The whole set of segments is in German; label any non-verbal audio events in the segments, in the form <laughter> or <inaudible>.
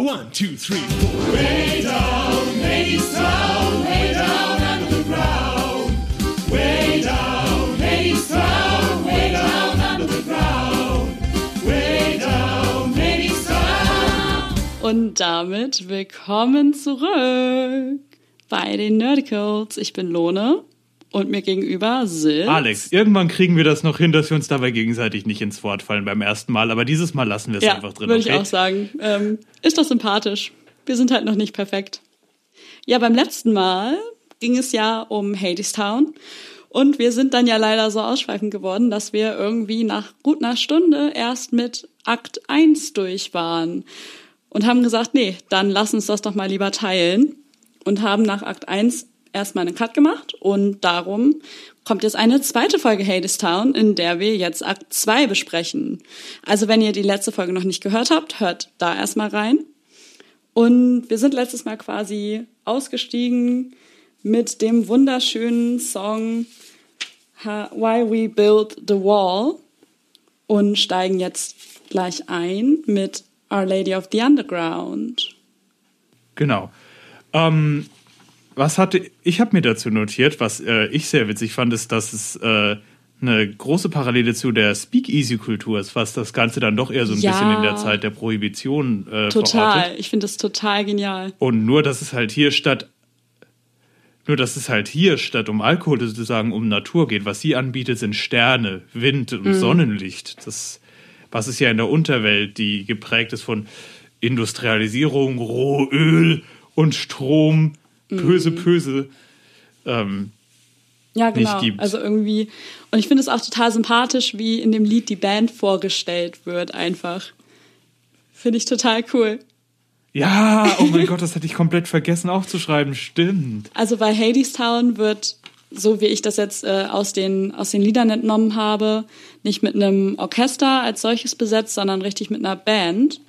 One, two, three, four. Way down, Hadestown, way down under the ground. Way down, Hadestown, way down under the ground. Way down, Hadestown. Und damit willkommen zurück bei den Nerdicals. Ich bin Lone und mir gegenüber sitzt Alex, irgendwann kriegen wir das noch hin, dass wir uns dabei gegenseitig nicht ins Wort fallen beim ersten Mal, aber dieses Mal lassen wir es Ja, einfach drin. würde okay? ich auch sagen. Ähm, ist doch sympathisch. Wir sind halt noch nicht perfekt. Ja, beim letzten Mal ging es ja um Hadestown. Und wir sind dann ja leider so ausschweifend geworden, dass wir irgendwie nach gut einer Stunde erst mit Akt 1 durch waren. Und haben gesagt, nee, dann lass uns das doch mal lieber teilen. Und haben nach Akt 1 erstmal einen Cut gemacht. Und darum kommt jetzt eine zweite Folge Hadestown, in der wir jetzt Akt 2 besprechen. Also wenn ihr die letzte Folge noch nicht gehört habt, hört da erstmal rein. Und wir sind letztes Mal quasi ausgestiegen mit dem wunderschönen Song Why We Built the Wall und steigen jetzt gleich ein mit Our Lady of the Underground. Genau. Ähm, was hatte ich habe mir dazu notiert, was äh, ich sehr witzig fand, ist, dass es äh, eine große Parallele zu der Speakeasy-Kultur ist, was das Ganze dann doch eher so ein Ja. bisschen in der Zeit der Prohibition äh, Total. verortet. Ich finde das total genial. Und nur, dass es halt hier statt nur, dass es halt hier statt um Alkohol sozusagen um Natur geht. Was sie anbietet, sind Sterne, Wind und Sonnenlicht. Das, was ist ja in der Unterwelt, die geprägt ist von Industrialisierung, Rohöl und Strom, böse, böse. Ähm, Ja, genau. nicht gibt. Also irgendwie. Und ich finde es auch total sympathisch, wie in dem Lied die Band vorgestellt wird, einfach. Finde ich total cool. ja, oh mein <laughs> Gott, das hatte ich komplett vergessen aufzuschreiben. Stimmt. Also bei Hadestown wird, so wie ich das jetzt äh, aus, den, aus den Liedern entnommen habe, nicht mit einem Orchester als solches besetzt, sondern richtig mit einer Band.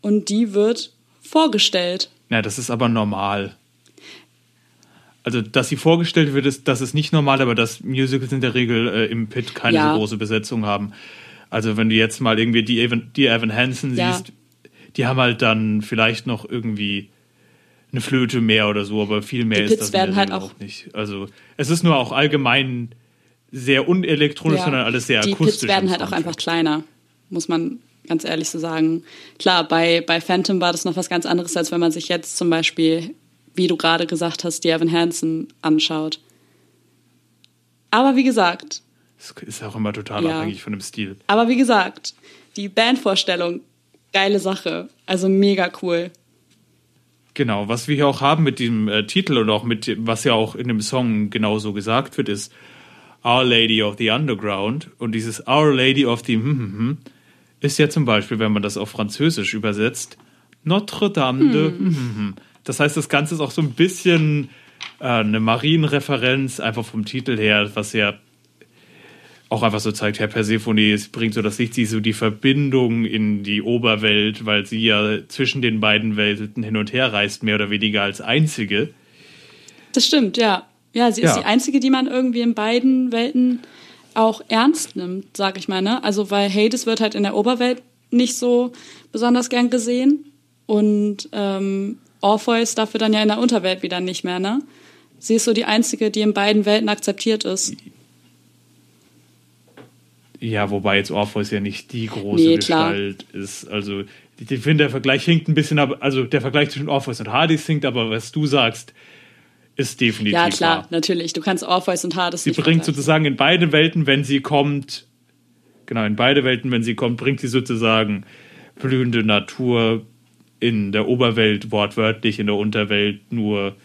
Und die wird vorgestellt. Ja, das ist aber normal. Also, dass sie vorgestellt wird, ist, das ist nicht normal, aber dass Musicals in der Regel äh, im Pit keine Ja. so große Besetzung haben. Also, wenn du jetzt mal irgendwie die Evan, die Evan Hansen Ja. siehst, die haben halt dann vielleicht noch irgendwie eine Flöte mehr oder so, aber viel mehr Die ist Pits das werden halt auch- auch nicht. Also, es ist nur auch allgemein sehr unelektronisch, Ja. sondern alles sehr Die akustisch. Pits werden halt auch einfach kleiner, muss man ganz ehrlich so sagen. Klar, bei, bei Phantom war das noch was ganz anderes, als wenn man sich jetzt zum Beispiel, wie du gerade gesagt hast, die Evan Hansen anschaut. Aber wie gesagt, Das ist auch immer total Ja. abhängig von dem Stil. aber wie gesagt, die Bandvorstellung, geile Sache. Also mega cool. Genau, was wir hier auch haben mit dem äh, Titel und auch mit was ja auch in dem Song genauso gesagt wird, ist Our Lady of the Underground. Und dieses Our Lady of the hm, hm, hm, ist ja zum Beispiel, wenn man das auf Französisch übersetzt, Notre Dame de hm. Das heißt, das Ganze ist auch so ein bisschen äh, eine Marienreferenz, einfach vom Titel her, was ja auch einfach so zeigt, Herr Persephone es bringt so das Licht, sie so die Verbindung in die Oberwelt, weil sie ja zwischen den beiden Welten hin und her reist, mehr oder weniger als einzige. Das stimmt, ja. Ja, sie ist Ja. die einzige, die man irgendwie in beiden Welten auch ernst nimmt, sag ich mal. Ne? Also weil Hades wird halt in der Oberwelt nicht so besonders gern gesehen und ähm, Orpheus dafür dann ja in der Unterwelt wieder nicht mehr. Ne? Sie ist so die einzige, die in beiden Welten akzeptiert ist. Ja, wobei jetzt Orpheus ja nicht die große Nee. Gestalt ist. Also ich finde, der Vergleich hinkt ein bisschen ab, also der Vergleich zwischen Orpheus und Hades hinkt, aber was du sagst, ist definitiv Ja, klar, wahr. natürlich. Du kannst Orpheus und Hades Sie bringt sozusagen in beide Welten, wenn sie kommt, genau, in beide Welten, wenn sie kommt, bringt sie sozusagen blühende Natur in der Oberwelt wortwörtlich, in der Unterwelt nur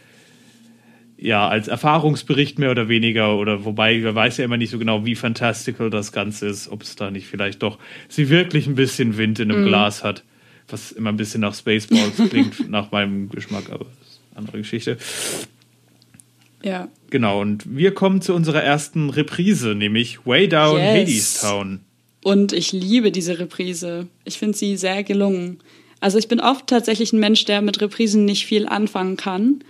ja, als Erfahrungsbericht mehr oder weniger, oder wobei, wer weiß ja immer nicht so genau, wie fantastical das Ganze ist, ob es da nicht vielleicht doch sie wirklich ein bisschen Wind in einem Mhm. Glas hat, was immer ein bisschen nach Spaceballs klingt, <laughs> nach meinem Geschmack, aber das ist eine andere Geschichte. Ja. Genau, und wir kommen zu unserer ersten Reprise, nämlich Way Down Yes. Hadestown. Und ich liebe diese Reprise. Ich finde sie sehr gelungen. Also ich bin oft tatsächlich ein Mensch, der mit Reprisen nicht viel anfangen kann.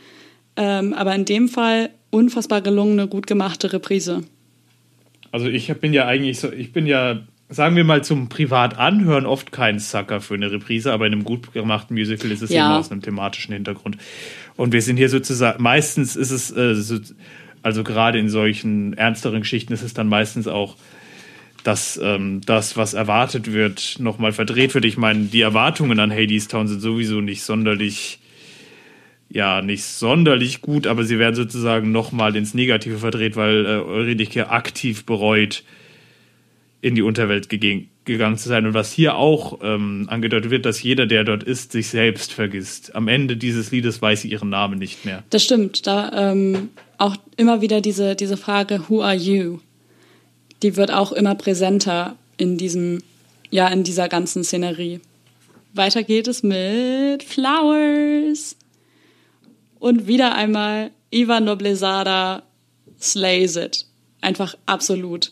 Ähm, aber in dem Fall unfassbar gelungene, gut gemachte Reprise. Also ich bin ja eigentlich so, ich bin ja sagen wir mal, zum Privatanhören oft kein Sucker für eine Reprise, aber in einem gut gemachten Musical ist es Ja. immer aus einem thematischen Hintergrund. Und wir sind hier sozusagen, meistens ist es, äh, so, also gerade in solchen ernsteren Geschichten ist es dann meistens auch, dass ähm, das, was erwartet wird, nochmal verdreht wird. Ich meine, die Erwartungen an Hades Town sind sowieso nicht sonderlich, ja, nicht sonderlich gut, aber sie werden sozusagen nochmal ins Negative verdreht, weil äh, Eurydike aktiv bereut, in die Unterwelt gege- gegangen zu sein. Und was hier auch ähm, angedeutet wird, dass jeder, der dort ist, sich selbst vergisst. Am Ende dieses Liedes weiß sie ihren Namen nicht mehr. Das stimmt. Da ähm, auch immer wieder diese, diese Frage, who are you? Die wird auch immer präsenter in diesem, ja, in dieser ganzen Szenerie. Weiter geht es mit Flowers. Und wieder einmal Ivan Noblezada slays it. Einfach absolut.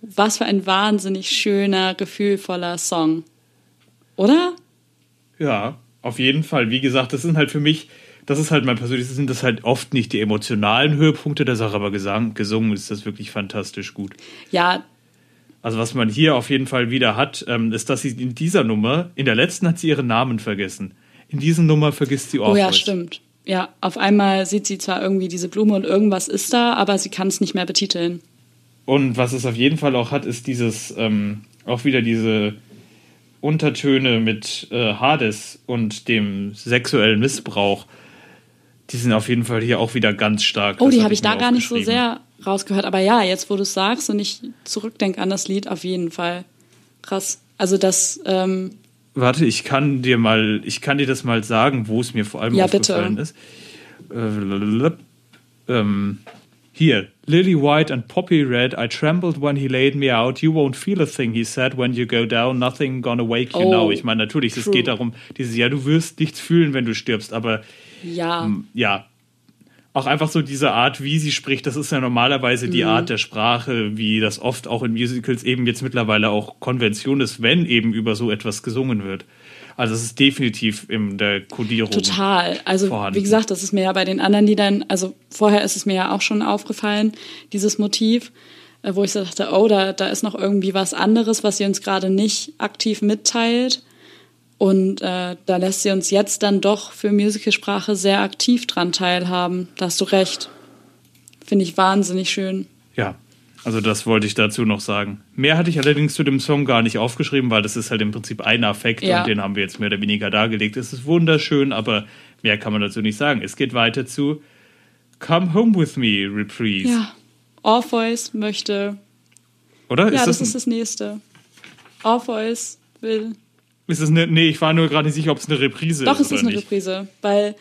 Was für ein wahnsinnig schöner, gefühlvoller Song. Oder? Ja, auf jeden Fall. Wie gesagt, das sind halt für mich, das ist halt mein persönliches, sind das halt oft nicht die emotionalen Höhepunkte der Sache, aber gesang, gesungen ist das wirklich fantastisch gut. Ja, Also was man hier auf jeden Fall wieder hat, ähm, ist, dass sie in dieser Nummer, in der letzten hat sie ihren Namen vergessen. In dieser Nummer vergisst sie Oh Orpheus. ja, stimmt. Ja, auf einmal sieht sie zwar irgendwie diese Blume und irgendwas ist da, aber sie kann es nicht mehr betiteln. Und was es auf jeden Fall auch hat, ist dieses, ähm, auch wieder diese Untertöne mit äh, Hades und dem sexuellen Missbrauch. Die sind auf jeden Fall hier auch wieder ganz stark. Oh, Das die hab habe ich da mir gar nicht so sehr rausgehört. Aber ja, jetzt wo du es sagst und ich zurückdenke an das Lied, auf jeden Fall. Krass. Also das, ähm, Warte, ich kann dir mal, ich kann dir das mal sagen, wo es mir vor allem Ja, aufgefallen bitte. ist. Äh, ähm, hier, Lily White and Poppy Red, I trembled when he laid me out. You won't feel a thing, he said, when you go down, nothing gonna wake you Oh, now. Ich meine, natürlich, es geht darum, dieses, ja, du wirst nichts fühlen, wenn du stirbst, aber ja, ja, auch einfach so diese Art, wie sie spricht, das ist ja normalerweise Mhm. die Art der Sprache, wie das oft auch in Musicals eben jetzt mittlerweile auch Konvention ist, wenn eben über so etwas gesungen wird. Also es ist definitiv in der Kodierung. total. Also vorhanden. wie gesagt, das ist mir ja bei den anderen Liedern, also vorher ist es mir ja auch schon aufgefallen, dieses Motiv, äh, wo ich so dachte, oh, da, da ist noch irgendwie was anderes, was sie uns gerade nicht aktiv mitteilt. Und äh, da lässt sie uns jetzt dann doch für Musicalsprache sehr aktiv dran teilhaben. Da hast du recht. Finde ich wahnsinnig schön. Ja, also das wollte ich dazu noch sagen. Mehr hatte ich allerdings zu dem Song gar nicht aufgeschrieben, weil das ist halt im Prinzip ein Affekt Ja. und den haben wir jetzt mehr oder weniger dargelegt. Es ist wunderschön, aber mehr kann man dazu nicht sagen. Es geht weiter zu Come Home With Me, Reprise. Ja. Orpheus möchte. Oder? Ja, ist das das, ist das nächste. Orpheus will. Ist das eine, nee, ich war nur gerade nicht sicher, ob es eine Reprise Doch, ist es oder ist eine nicht. Reprise, weil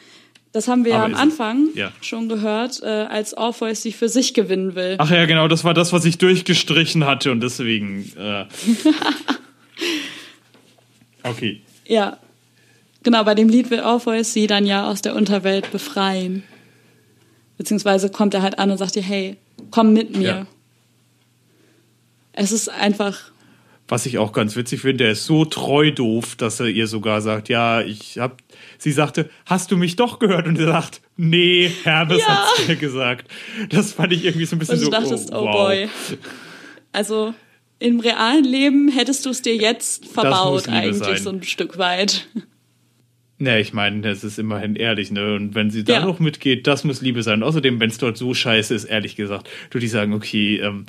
das haben wir ja Aber am es- Anfang ja. schon gehört, äh, als Orpheus sie für sich gewinnen will. Ach ja, genau, das war das, was ich durchgestrichen hatte und deswegen. Äh. <laughs> okay. Ja. Genau, bei dem Lied will Orpheus sie dann ja aus der Unterwelt befreien. Beziehungsweise kommt er halt an und sagt ihr, hey, komm mit mir. Ja. Es ist einfach, Was ich auch ganz witzig finde, der ist so treu doof, dass er ihr sogar sagt, ja, ich hab. Sie sagte, hast du mich doch gehört? Und er sagt, nee, Hermes Ja. hat's mir gesagt. Das fand ich irgendwie so ein bisschen und du so. dachtest, oh, wow. boy. Also im realen Leben hättest du es dir jetzt verbaut, eigentlich sein. so ein Stück weit. Ne, ich meine, das ist immerhin ehrlich, ne? Und wenn sie da Ja. noch mitgeht, das muss Liebe sein. Außerdem, wenn es dort so scheiße ist, ehrlich gesagt, würde ich sagen, okay, ähm,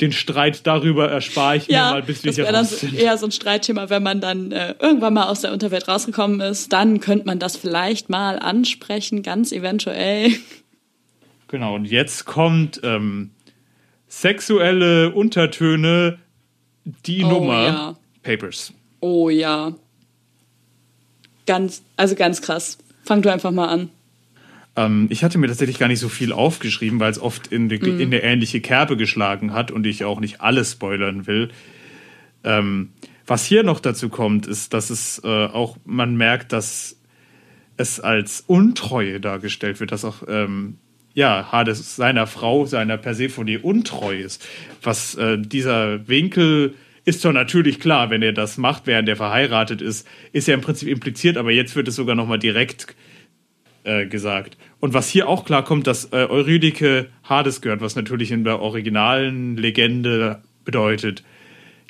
den Streit darüber erspare ich mir Ja, mal, bis wir das hier raus sind. eher so ein Streitthema, wenn man dann äh, irgendwann mal aus der Unterwelt rausgekommen ist, dann könnte man das vielleicht mal ansprechen, ganz eventuell. Genau, und jetzt kommt ähm, sexuelle Untertöne, die Oh, Nummer ja. Papers. Oh ja. Ganz, also ganz krass. Fang du einfach mal an. Ähm, ich hatte mir tatsächlich gar nicht so viel aufgeschrieben, weil es oft in, die, Mhm. in eine ähnliche Kerbe geschlagen hat und ich auch nicht alles spoilern will. Ähm, was hier noch dazu kommt, ist, dass es äh, auch, man merkt, dass es als Untreue dargestellt wird, dass auch ähm, ja, Hades seiner Frau, seiner Persephone untreu ist. Was äh, dieser Winkel ist zwar natürlich klar, wenn er das macht, während er verheiratet ist, ist ja im Prinzip impliziert, aber jetzt wird es sogar nochmal direkt äh, gesagt. Und was hier auch klar kommt, dass äh, Eurydike Hades gehört, was natürlich in der originalen Legende bedeutet,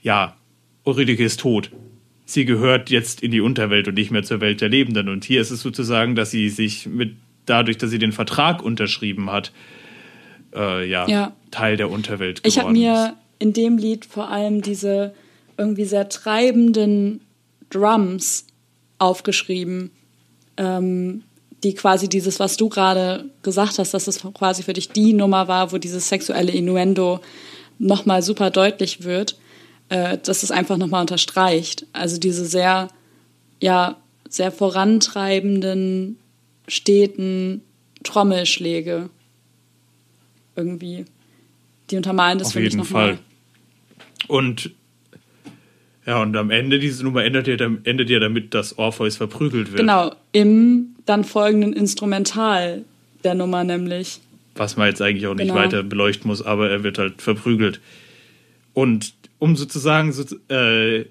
ja, Eurydike ist tot. Sie gehört jetzt in die Unterwelt und nicht mehr zur Welt der Lebenden. Und hier ist es sozusagen, dass sie sich mit, dadurch, dass sie den Vertrag unterschrieben hat, äh, ja, Ja. Teil der Unterwelt geworden Ich habe mir in dem Lied vor allem diese irgendwie sehr treibenden Drums aufgeschrieben, ähm, die quasi dieses, was du gerade gesagt hast, dass es quasi für dich die Nummer war, wo dieses sexuelle Innuendo nochmal super deutlich wird, äh, dass es einfach nochmal unterstreicht. Also diese sehr, ja, sehr vorantreibenden, steten Trommelschläge irgendwie. Die untermalen das Auf für mich jeden nochmal. Fall. Und ja, und am Ende diese Nummer endet ja, endet ja damit, dass Orpheus verprügelt wird. Genau, im dann folgenden Instrumental der Nummer nämlich. Was man jetzt eigentlich auch nicht Genau. weiter beleuchten muss, aber er wird halt verprügelt. Und um sozusagen so, äh,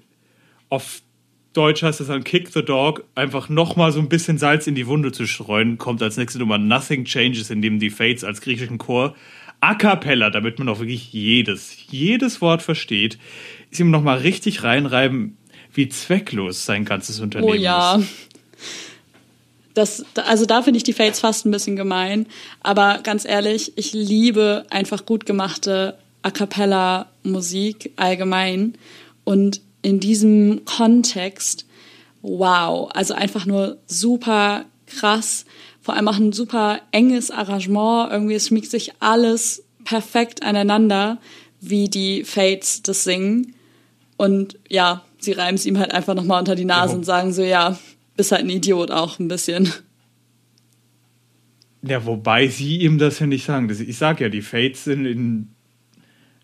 auf Deutsch heißt das dann Kick the Dog, einfach nochmal so ein bisschen Salz in die Wunde zu streuen, kommt als nächste Nummer Nothing Changes, in dem die Fates als griechischen Chor a cappella, damit man auch wirklich jedes, jedes Wort versteht, ihm nochmal richtig reinreiben, wie zwecklos sein ganzes Unternehmen Oh ja. ist. Das, also da finde ich die Fates fast ein bisschen gemein. Aber ganz ehrlich, ich liebe einfach gut gemachte A cappella Musik allgemein. Und in diesem Kontext, wow, also einfach nur super krass. Vor allem auch ein super enges Arrangement. Irgendwie es schmiegt sich alles perfekt aneinander, wie die Fates das singen. Und ja, sie reiben es ihm halt einfach nochmal unter die Nase Ja. und sagen so, ja, bist halt ein Idiot auch ein bisschen. Ja, wobei sie ihm das ja nicht sagen. Ich sag ja, die Fates sind, in,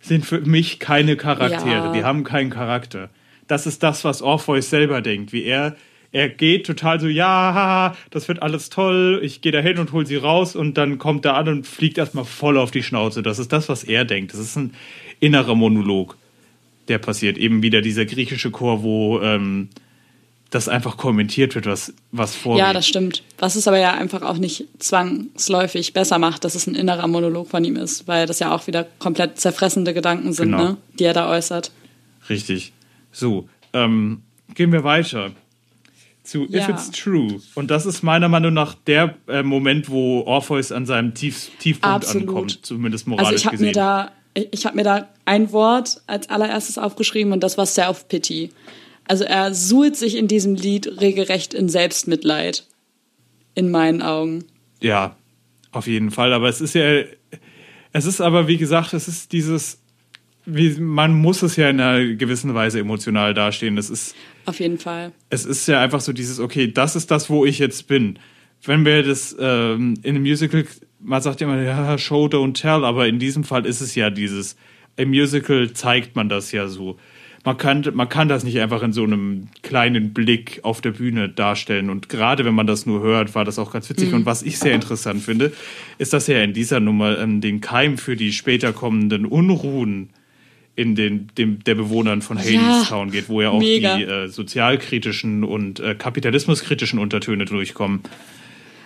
sind für mich keine Charaktere. Ja. Die haben keinen Charakter. Das ist das, was Orpheus selber denkt. Wie er, er geht total so, ja, das wird alles toll. Ich gehe da hin und hol sie raus und dann kommt er an und fliegt erstmal voll auf die Schnauze. Das ist das, was er denkt. Das ist ein innerer Monolog, der passiert. Eben wieder dieser griechische Chor, wo ähm, das einfach kommentiert wird, was, was vorgeht. Ja, das stimmt. Was es aber ja einfach auch nicht zwangsläufig besser macht, dass es ein innerer Monolog von ihm ist, weil das ja auch wieder komplett zerfressende Gedanken sind, Genau. ne, die er da äußert. Richtig. So, ähm, gehen wir weiter zu If Ja. It's True. Und das ist meiner Meinung nach der äh, Moment, wo Orpheus an seinem Tief Tiefpunkt Absolut. ankommt, zumindest moralisch Also ich gesehen. mir da, ich ich habe mir da ein Wort als allererstes aufgeschrieben und das war Self-Pity. Also er suhlt sich in diesem Lied regelrecht in Selbstmitleid. In meinen Augen. ja, auf jeden Fall. Aber es ist ja, es ist aber, wie gesagt, es ist dieses, wie, man muss es ja in einer gewissen Weise emotional dastehen. Es ist, Auf jeden Fall. es ist ja einfach so dieses, okay, das ist das, wo ich jetzt bin. Wenn wir das ähm, in einem Musical, man sagt ja immer, ja, Show, don't tell, aber in diesem Fall ist es ja dieses, im Musical zeigt man das ja so. Man kann, man kann das nicht einfach in so einem kleinen Blick auf der Bühne darstellen. Und gerade wenn man das nur hört, war das auch ganz witzig. Und was ich sehr interessant finde, ist, dass er in dieser Nummer ähm, den Keim für die später kommenden Unruhen in den, dem, der Bewohnern von Hadestown geht, wo ja auch mega. die äh, sozialkritischen und äh, kapitalismuskritischen Untertöne durchkommen.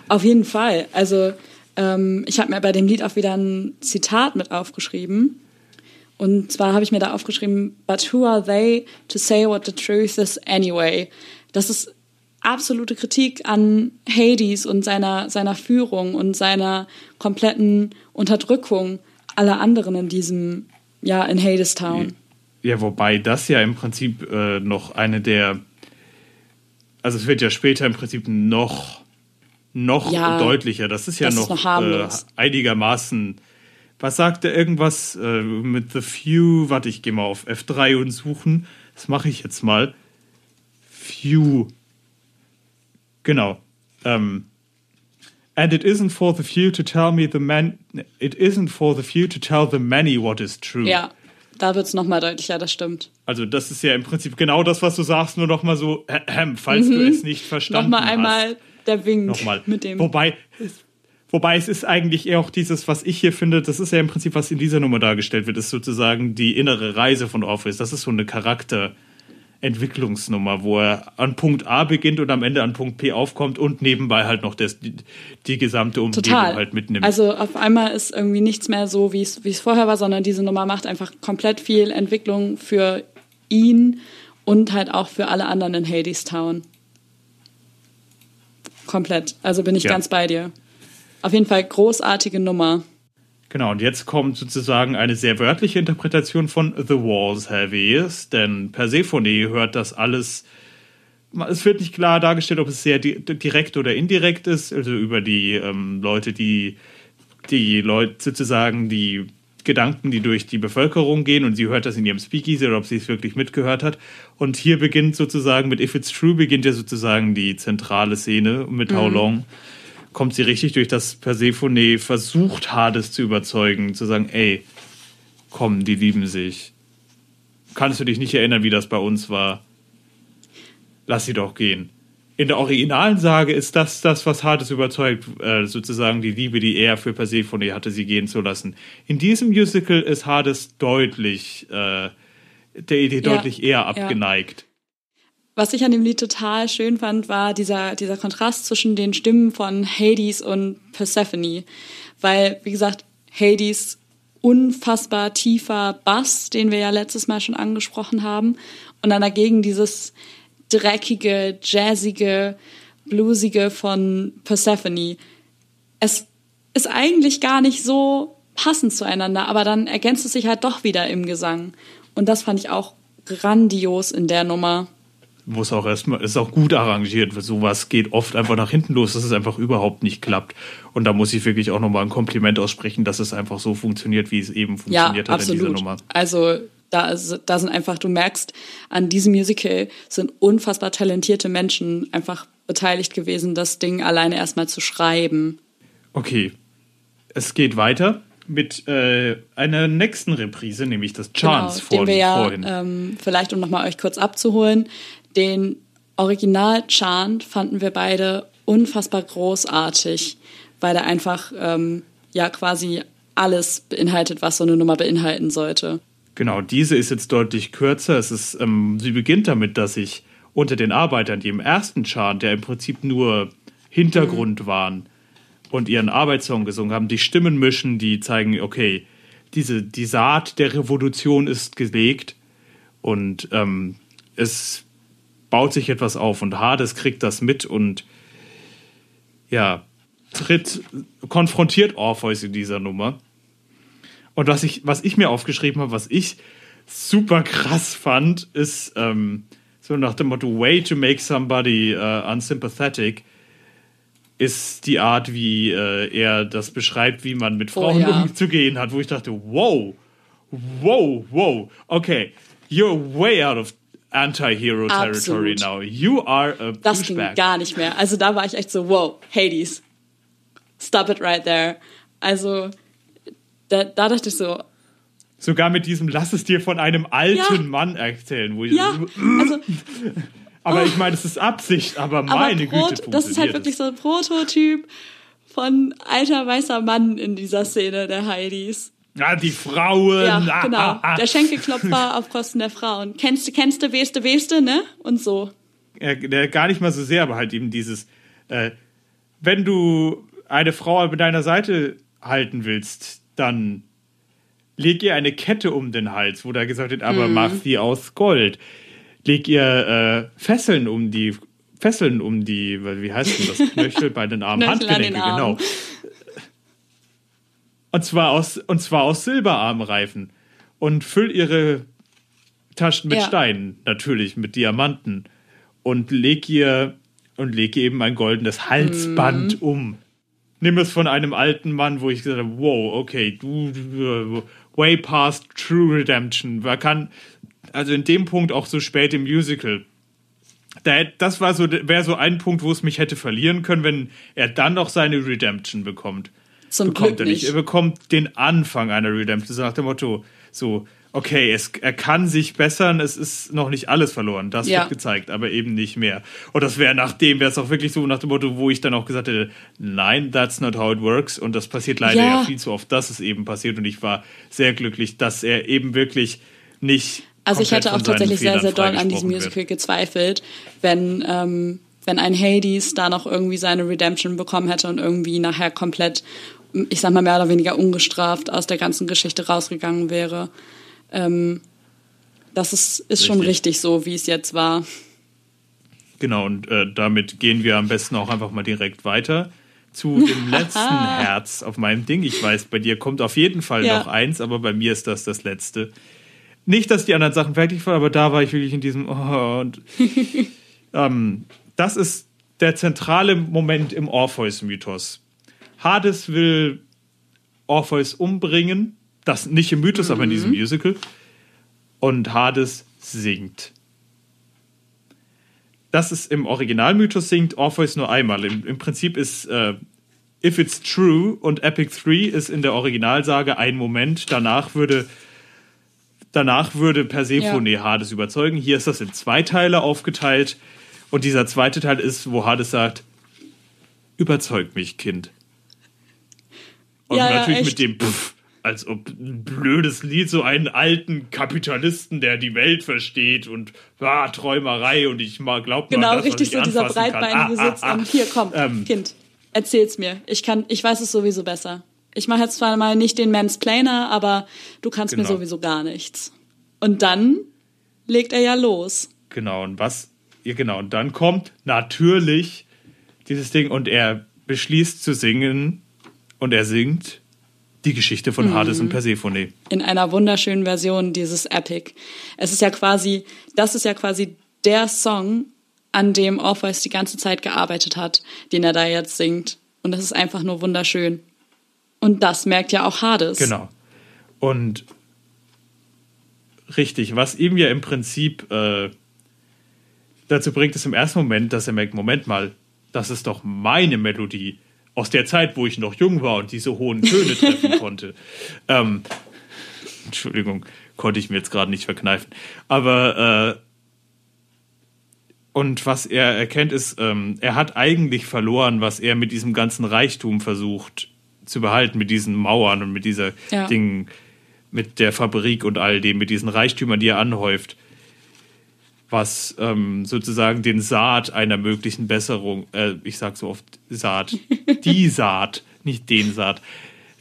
Auf jeden Fall. Also ähm, ich habe mir bei dem Lied auch wieder ein Zitat mit aufgeschrieben. Und zwar habe ich mir da aufgeschrieben, but who are they to say what the truth is anyway? Das ist absolute Kritik an Hades und seiner, seiner Führung und seiner kompletten Unterdrückung aller anderen in diesem, ja, in Hadestown. Ja, wobei das ja im Prinzip äh, noch eine der, also es wird ja später im Prinzip noch, noch Ja, deutlicher. Das ist ja das noch, ist noch äh, einigermaßen. Was sagt er irgendwas äh, mit The Few? Warte, ich gehe mal auf F3 und suchen. Das mache ich jetzt mal. Few. Genau. Ähm, And it isn't for the few to tell me the man. It isn't for the few to tell the many what is true. Ja, da wird es nochmal deutlicher, das stimmt. Also das ist ja im Prinzip genau das, was du sagst, nur noch mal so, äh, <clears throat> äh, falls du es nicht verstanden Nochmal hast. einmal der Wink Nochmal. mit dem. Wobei, es- wobei es ist eigentlich eher auch dieses, was ich hier finde, das ist ja im Prinzip, was in dieser Nummer dargestellt wird, ist sozusagen die innere Reise von Orpheus. Das ist so eine Charakterentwicklungsnummer, wo er an Punkt A beginnt und am Ende an Punkt P aufkommt und nebenbei halt noch das, die, die gesamte Umgebung Total. halt mitnimmt. Also auf einmal ist irgendwie nichts mehr so, wie es wie es vorher war, sondern diese Nummer macht einfach komplett viel Entwicklung für ihn und halt auch für alle anderen in Hades Town. Komplett. Also bin ich Ja. ganz bei dir. Auf jeden Fall großartige Nummer. Genau, und jetzt kommt sozusagen eine sehr wörtliche Interpretation von The Walls Have Ears, denn Persephone hört das alles. Es wird nicht klar dargestellt, ob es sehr di direkt oder indirekt ist, also über die ähm, Leute, die die Leute sozusagen die Gedanken, die durch die Bevölkerung gehen und sie hört das in ihrem Speakeasy oder ob sie es wirklich mitgehört hat. Und hier beginnt sozusagen mit If It's True beginnt ja sozusagen die zentrale Szene mit How Long. Kommt sie richtig durch, dass Persephone versucht, Hades zu überzeugen, zu sagen, ey, komm, die lieben sich. Kannst du dich nicht erinnern, wie das bei uns war? Lass sie doch gehen. In der originalen Sage ist das das, was Hades überzeugt, äh, sozusagen die Liebe, die er für Persephone hatte, sie gehen zu lassen. In diesem Musical ist Hades deutlich, äh, der Idee Ja, deutlich eher ja. abgeneigt. Was ich an dem Lied total schön fand, war dieser, dieser Kontrast zwischen den Stimmen von Hades und Persephone. Weil, wie gesagt, Hades unfassbar tiefer Bass, den wir ja letztes Mal schon angesprochen haben. Und dann dagegen dieses dreckige, jazzige, bluesige von Persephone. Es ist eigentlich gar nicht so passend zueinander, aber dann ergänzt es sich halt doch wieder im Gesang. Und das fand ich auch grandios in der Nummer. muss auch erstmal, ist auch gut arrangiert. Sowas geht oft einfach nach hinten los, dass es einfach überhaupt nicht klappt. Und da muss ich wirklich auch nochmal ein Kompliment aussprechen, dass es einfach so funktioniert, wie es eben Ja, funktioniert hat in dieser absolut. Nummer. Also da, ist- da sind einfach, du merkst, an diesem Musical sind unfassbar talentierte Menschen einfach beteiligt gewesen, das Ding alleine erstmal zu schreiben. Okay. Es geht weiter mit äh, einer nächsten Reprise, nämlich das Chance genau, den wir ja, vorhin. ähm, vielleicht um nochmal euch kurz abzuholen, den Original-Chant fanden wir beide unfassbar großartig, weil er einfach ähm, ja quasi alles beinhaltet, was so eine Nummer beinhalten sollte. Genau, diese ist jetzt deutlich kürzer. Es ist, ähm, sie beginnt damit, dass sich unter den Arbeitern, die im ersten Chant, der im Prinzip nur Hintergrund waren und ihren Arbeitssong gesungen haben, die Stimmen mischen, die zeigen, okay, diese, die Saat der Revolution ist gelegt und ähm, es baut sich etwas auf und Hades kriegt das mit und ja, tritt, konfrontiert Orpheus in dieser Nummer. Und was ich, was ich mir aufgeschrieben habe, was ich super krass fand, ist ähm, so nach dem Motto Way to make somebody uh, unsympathetic ist die Art, wie äh, er das beschreibt, wie man mit Oh, Frauen ja. <laughs> umzugehen hat, wo ich dachte, wow, wow, wow, okay, you're way out of anti-hero territory Absolut. now. You are a Das ging douchebag. gar nicht mehr. Also da war ich echt so, wow, Hades, stop it right there. Also da, da dachte ich so, Sogar mit diesem Lass es dir von einem alten Ja. Mann erzählen. Wo ich, ja, also <laughs> aber ich meine, es ist Absicht, aber aber meine Prot, Güte. das ist halt wirklich so ein Prototyp von alter weißer Mann in dieser Szene der Heidis. Ja, die Frauen. Ja, ah, genau. ah, ah. Der Schenkelklopfer <laughs> auf Kosten der Frauen. Kennst du, kennst du, weste, weste, ne? Und so. Ja, der, gar nicht mal so sehr, aber halt eben dieses, äh, wenn du eine Frau mit deiner Seite halten willst, dann leg ihr eine Kette um den Hals, wo da gesagt wird, aber Mhm. mach sie aus Gold. Leg ihr äh, Fesseln um die Fesseln um die, wie heißt denn das? <laughs> Knöchel bei den Armen, den Handgelenke, Armen. genau. Und zwar aus, und zwar aus Silberarmreifen. Und füll ihre Taschen mit Ja. Steinen, natürlich, mit Diamanten. Und leg ihr, und leg ihr eben ein goldenes Halsband Mhm. um. Nimm es von einem alten Mann, wo ich gesagt habe, wow, okay, du, du way past true redemption. Man kann, also in dem Punkt auch so spät im Musical. Da, das war so, wäre so ein Punkt, wo es mich hätte verlieren können, wenn er dann noch seine Redemption bekommt. Zum bekommt Glück er nicht. nicht. Er bekommt den Anfang einer Redemption, so nach dem Motto, so, okay, es, er kann sich bessern, es ist noch nicht alles verloren. Das Ja. wird gezeigt, aber eben nicht mehr. Und das wäre nach dem, wäre es auch wirklich so nach dem Motto, wo ich dann auch gesagt hätte, nein, that's not how it works. Und das passiert leider ja, Ja. viel zu oft, dass es eben passiert. Und ich war sehr glücklich, dass er eben wirklich nicht. Also ich hätte auch tatsächlich sehr, sehr Fehlern doll an diesem freigesprochen wird. Musical gezweifelt, wenn, ähm, wenn ein Hades da noch irgendwie seine Redemption bekommen hätte und irgendwie nachher komplett, ich sag mal mehr oder weniger ungestraft aus der ganzen Geschichte rausgegangen wäre. Ähm, das ist, ist schon Richtig. richtig so, wie es jetzt war. Genau, und äh, damit gehen wir am besten auch einfach mal direkt weiter zu dem <laughs> letzten Herz auf meinem Ding. Ich weiß, bei dir kommt auf jeden Fall Ja. noch eins, aber bei mir ist das das letzte. Nicht, dass die anderen Sachen fertig waren, aber da war ich wirklich in diesem. Oh, und, <laughs> ähm, das ist der zentrale Moment im Orpheus-Mythos. Hades will Orpheus umbringen, das nicht im Mythos, aber in diesem Musical. Und Hades singt. Das ist im Originalmythos singt Orpheus nur einmal. Im, im Prinzip ist äh, If It's True und Epic 3 ist in der Originalsage ein Moment. Danach würde danach würde Persephone Hades überzeugen. Hier ist das in zwei Teile aufgeteilt. Und dieser zweite Teil ist, wo Hades sagt, überzeug mich, Kind. Und Ja, ja, natürlich echt. mit dem Pff, als ob ein blödes Lied, so einen alten Kapitalisten, der die Welt versteht und ah, Träumerei und ich mal glaub nur Genau, das, richtig so dieser breitbeinige Ah, Sitz ah, ah. und hier komm, Ähm. Kind, erzähl's mir. Ich kann, ich weiß es sowieso besser. Ich mache jetzt zwar mal nicht den Mansplainer, aber du kannst mir Genau. sowieso gar nichts. Und dann legt er ja los. Genau, und was, ja genau, und dann kommt natürlich dieses Ding und er beschließt zu singen und er singt die Geschichte von Mhm. Hades und Persephone. in einer wunderschönen Version dieses Epic. Es ist ja quasi, das ist ja quasi der Song, an dem Orpheus die ganze Zeit gearbeitet hat, den er da jetzt singt. Und das ist einfach nur wunderschön. Und das merkt ja auch Hades. Genau. Und richtig, was ihm ja im Prinzip äh, dazu bringt, ist im ersten Moment, dass er merkt, Moment mal, das ist doch meine Melodie aus der Zeit, wo ich noch jung war und diese hohen Töne treffen <laughs> konnte. Ähm, Entschuldigung, konnte ich mir jetzt gerade nicht verkneifen. Aber äh, und was er erkennt, ist, ähm, er hat eigentlich verloren, was er mit diesem ganzen Reichtum versucht zu behalten, mit diesen Mauern und mit dieser Ja. Ding, mit der Fabrik und all dem, mit diesen Reichtümern, die er anhäuft, was ähm, sozusagen den Saat einer möglichen Besserung, äh, ich sag so oft Saat, <laughs> die Saat, nicht den Saat,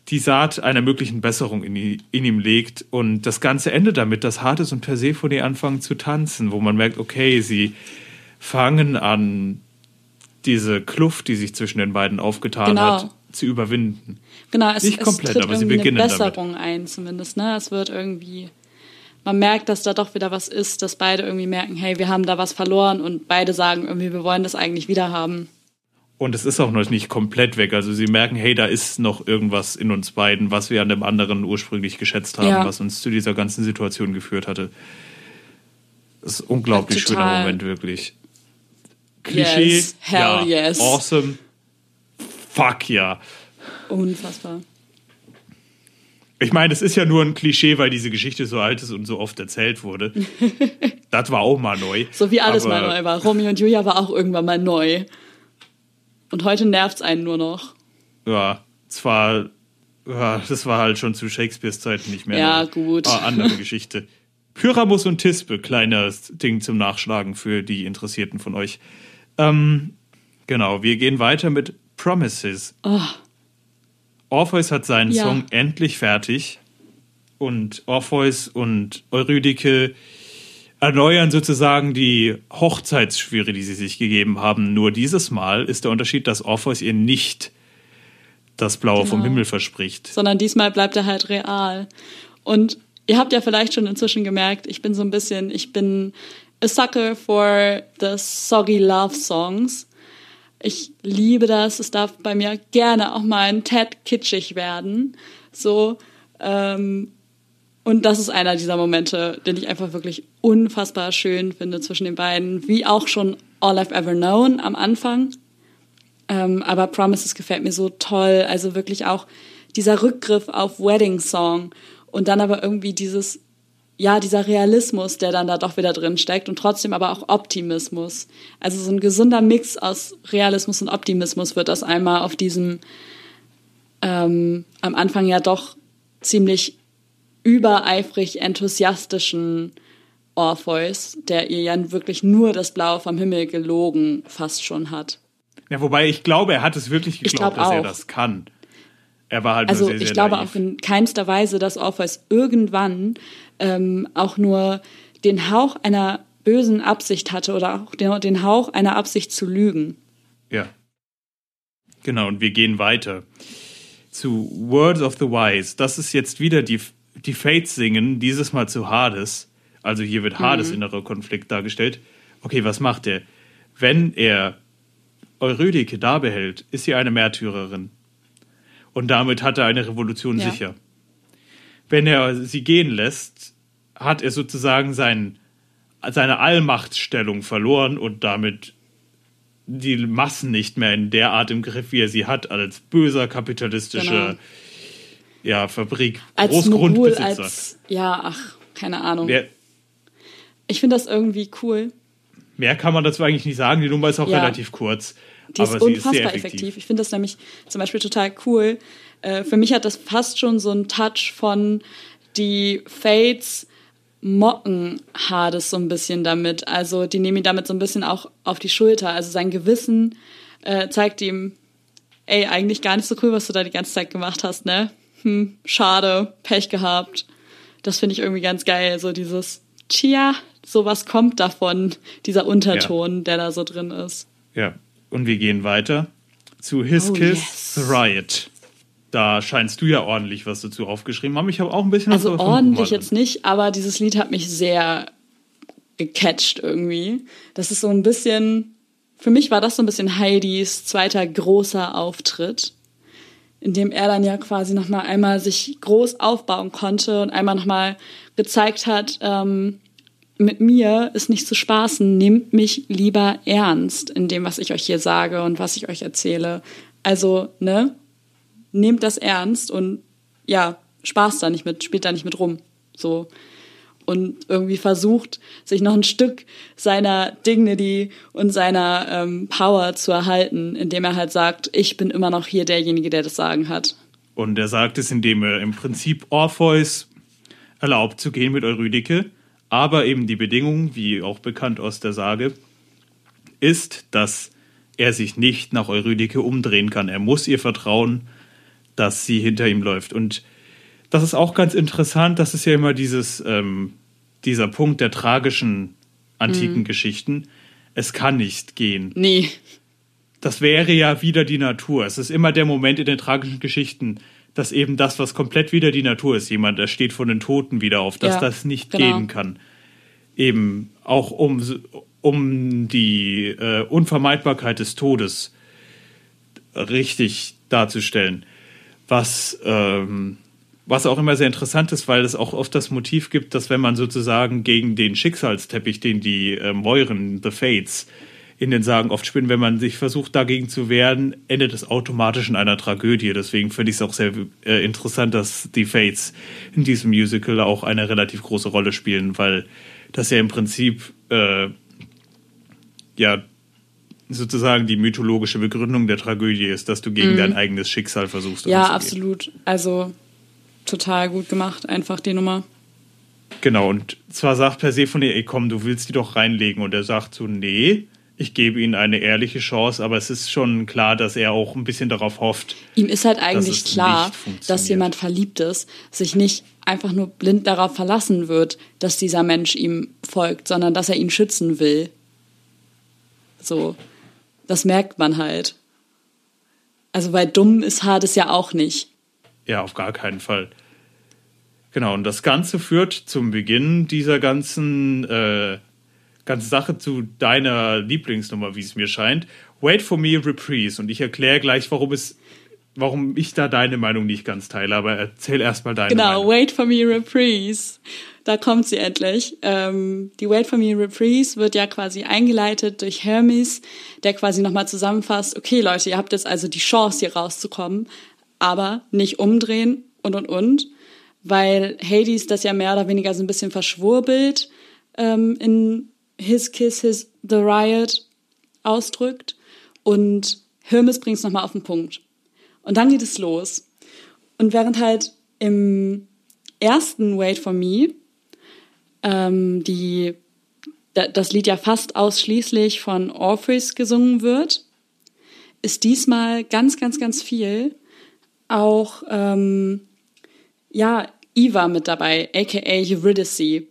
die Saat einer möglichen Besserung in, in ihm legt. Und das Ganze endet damit, dass Hades und Persephone anfangen zu tanzen, wo man merkt, okay, sie fangen an, diese Kluft, die sich zwischen den beiden aufgetan Genau. hat, zu überwinden. Genau, es, Nicht es komplett, tritt aber sie beginnen eine damit. Besserung ein, zumindest. Ne? Es wird irgendwie, man merkt, dass da doch wieder was ist, dass beide irgendwie merken, hey, wir haben da was verloren und beide sagen irgendwie, wir wollen das eigentlich wieder haben. Und es ist auch noch nicht komplett weg. Also sie merken, hey, da ist noch irgendwas in uns beiden, was wir an dem anderen ursprünglich geschätzt haben, Ja. was uns zu dieser ganzen Situation geführt hatte. Das ist ein unglaublich Total. schöner Moment, wirklich. Klischee, Yes, hell ja, yes. awesome, fuck ja. Unfassbar. Ich meine, es ist ja nur ein Klischee, weil diese Geschichte so alt ist und so oft erzählt wurde. <laughs> das war auch mal neu. So wie alles Aber- mal neu war. Romeo und Julia war auch irgendwann mal neu. Und heute nervt's einen nur noch. Ja, zwar, ja, das war halt schon zu Shakespeares Zeiten nicht mehr. Ja, gut. Ah, andere Geschichte. Pyramus und Tispe, kleines Ding zum Nachschlagen für die Interessierten von euch. Ähm, genau, wir gehen weiter mit Promises. Orpheus hat seinen Ja. Song endlich fertig und Orpheus und Eurydike erneuern sozusagen die Hochzeitsschwüre, die sie sich gegeben haben. Nur dieses Mal ist der Unterschied, dass Orpheus ihr nicht das Blaue vom Genau. Himmel verspricht. Sondern diesmal bleibt er halt real. Und ihr habt ja vielleicht schon inzwischen gemerkt, ich bin so ein bisschen, ich bin a sucker for the soggy love songs. Ich liebe das. Es darf bei mir gerne auch mal ein Tad kitschig werden. So, ähm, und das ist einer dieser Momente, den ich einfach wirklich unfassbar schön finde zwischen den beiden. Wie auch schon All I've Ever Known am Anfang. Ähm, aber Promises gefällt mir so toll. Also wirklich auch dieser Rückgriff auf Wedding Song und dann aber irgendwie dieses, ja, dieser Realismus, der dann da doch wieder drin steckt und trotzdem aber auch Optimismus. Also so ein gesunder Mix aus Realismus und Optimismus wird das einmal auf diesem ähm, am Anfang ja doch ziemlich übereifrig enthusiastischen Orpheus, der ihr ja wirklich nur das Blaue vom Himmel gelogen fast schon hat. Ja, wobei ich glaube, er hat es wirklich Ich geglaubt, glaub dass er auch. das kann. Er war halt Also sehr, sehr ich glaube naiv. auch in keinster Weise, dass Orpheus irgendwann ähm, auch nur den Hauch einer bösen Absicht hatte oder auch den, den Hauch einer Absicht zu lügen. Ja. Genau, und wir gehen weiter zu Words of the Wise. Das ist jetzt wieder die, die Fates singen, dieses Mal zu Hades. Also hier wird Hades Mhm. innerer Konflikt dargestellt. Okay, was macht er? Wenn er Eurydike da behält, ist sie eine Märtyrerin. Und damit hat er eine Revolution Ja. sicher. Wenn er sie gehen lässt, hat er sozusagen sein, seine Allmachtstellung verloren und damit die Massen nicht mehr in der Art im Griff, wie er sie hat, als böser kapitalistischer Genau. ja, Fabrik, Als Mogul, Großgrundbesitzer. als, ja, ach, keine Ahnung. Mehr, Ich finde das irgendwie cool. mehr kann man dazu eigentlich nicht sagen. Die Nummer ist auch Ja. relativ kurz. Die ist ist unfassbar sehr effektiv. effektiv. Ich finde das nämlich zum Beispiel total cool. Äh, für mich hat das fast schon so einen Touch von die Fates mocken Hades so ein bisschen damit. Also die nehmen ihn damit so ein bisschen auch auf die Schulter. Also sein Gewissen äh, zeigt ihm, ey, eigentlich gar nicht so cool, was du da die ganze Zeit gemacht hast, ne? Hm, schade, Pech gehabt. Das finde ich irgendwie ganz geil. So dieses, tja, sowas kommt davon, dieser Unterton, der da so drin ist. Ja, und wir gehen weiter zu His Oh, Kiss, yes. The Riot. Da scheinst du ja ordentlich was dazu aufgeschrieben haben. Ich habe auch ein bisschen Also was davon ordentlich jetzt nicht, aber dieses Lied hat mich sehr gecatcht irgendwie. Das ist so ein bisschen, für mich war das so ein bisschen Heidis zweiter großer Auftritt, in dem er dann ja quasi nochmal einmal sich groß aufbauen konnte und einmal nochmal gezeigt hat, ähm, mit mir ist nicht zu spaßen, nehmt mich lieber ernst in dem, was ich euch hier sage und was ich euch erzähle. Also, ne, nehmt das ernst und ja, Spaß da nicht mit, spielt da nicht mit rum. So. Und irgendwie versucht, sich noch ein Stück seiner Dignity und seiner ähm, Power zu erhalten, indem er halt sagt, ich bin immer noch hier derjenige, der das Sagen hat. Und er sagt es, indem er im Prinzip Orpheus erlaubt zu gehen mit Eurydike, aber eben die Bedingung, wie auch bekannt aus der Sage, ist, dass er sich nicht nach Eurydike umdrehen kann. Er muss ihr vertrauen, dass sie hinter ihm läuft. Und das ist auch ganz interessant. Das ist ja immer dieses, ähm, dieser Punkt der tragischen antiken Geschichten. Es kann nicht gehen Nee, das wäre ja wieder die Natur. Es ist immer der Moment in den tragischen Geschichten, dass eben das, was komplett wieder die Natur ist, jemand, der steht von den Toten wieder auf, dass Ja, das nicht genau. gehen kann. Eben auch um, um die äh, Unvermeidbarkeit des Todes richtig darzustellen. Was, ähm, was auch immer sehr interessant ist, weil es auch oft das Motiv gibt, dass wenn man sozusagen gegen den Schicksalsteppich, den die äh, Mäuren, The Fates, in den Sagen oft spinnen, wenn man sich versucht, dagegen zu wehren, endet es automatisch in einer Tragödie. Deswegen finde ich es auch sehr äh, interessant, dass die Fates in diesem Musical auch eine relativ große Rolle spielen, weil das ja im Prinzip äh, ja sozusagen die mythologische Begründung der Tragödie ist, dass du gegen dein eigenes Schicksal versuchst. Mhm. ja, absolut. Also total gut gemacht, einfach die Nummer. Genau, und zwar sagt Persephone, ey komm, du willst die doch reinlegen. Und er sagt so, nee, ich gebe ihnen eine ehrliche Chance, aber es ist schon klar, dass er auch ein bisschen darauf hofft. Ihm ist halt eigentlich klar, dass jemand Verliebtes sich nicht einfach nur blind darauf verlassen wird, dass dieser Mensch ihm folgt, sondern dass er ihn schützen will. So, das merkt man halt. Also, weil dumm ist Hades ja auch nicht. Ja, auf gar keinen Fall. Genau, und das Ganze führt zum Beginn dieser ganzen, äh, ganzen Sache zu deiner Lieblingsnummer, wie es mir scheint. Wait for me, Reprise. Und ich erkläre gleich, warum es, warum ich da deine Meinung nicht ganz teile, aber erzähl erstmal deine Genau, Meinung. Wait for Me Reprise. Da kommt sie endlich. Ähm, die Wait for Me Reprise wird ja quasi eingeleitet durch Hermes, der quasi nochmal zusammenfasst, okay Leute, ihr habt jetzt also die Chance, hier rauszukommen, aber nicht umdrehen und und und, weil Hades das ja mehr oder weniger so ein bisschen verschwurbelt ähm, in His Kiss, His The Riot ausdrückt und Hermes bringt es nochmal auf den Punkt. Und dann geht es los. Und während halt im ersten Wait for Me ähm, die, da, das Lied ja fast ausschließlich von Orpheus gesungen wird, ist diesmal ganz, ganz, ganz viel auch ähm, ja Eva mit dabei, aka Eurydice,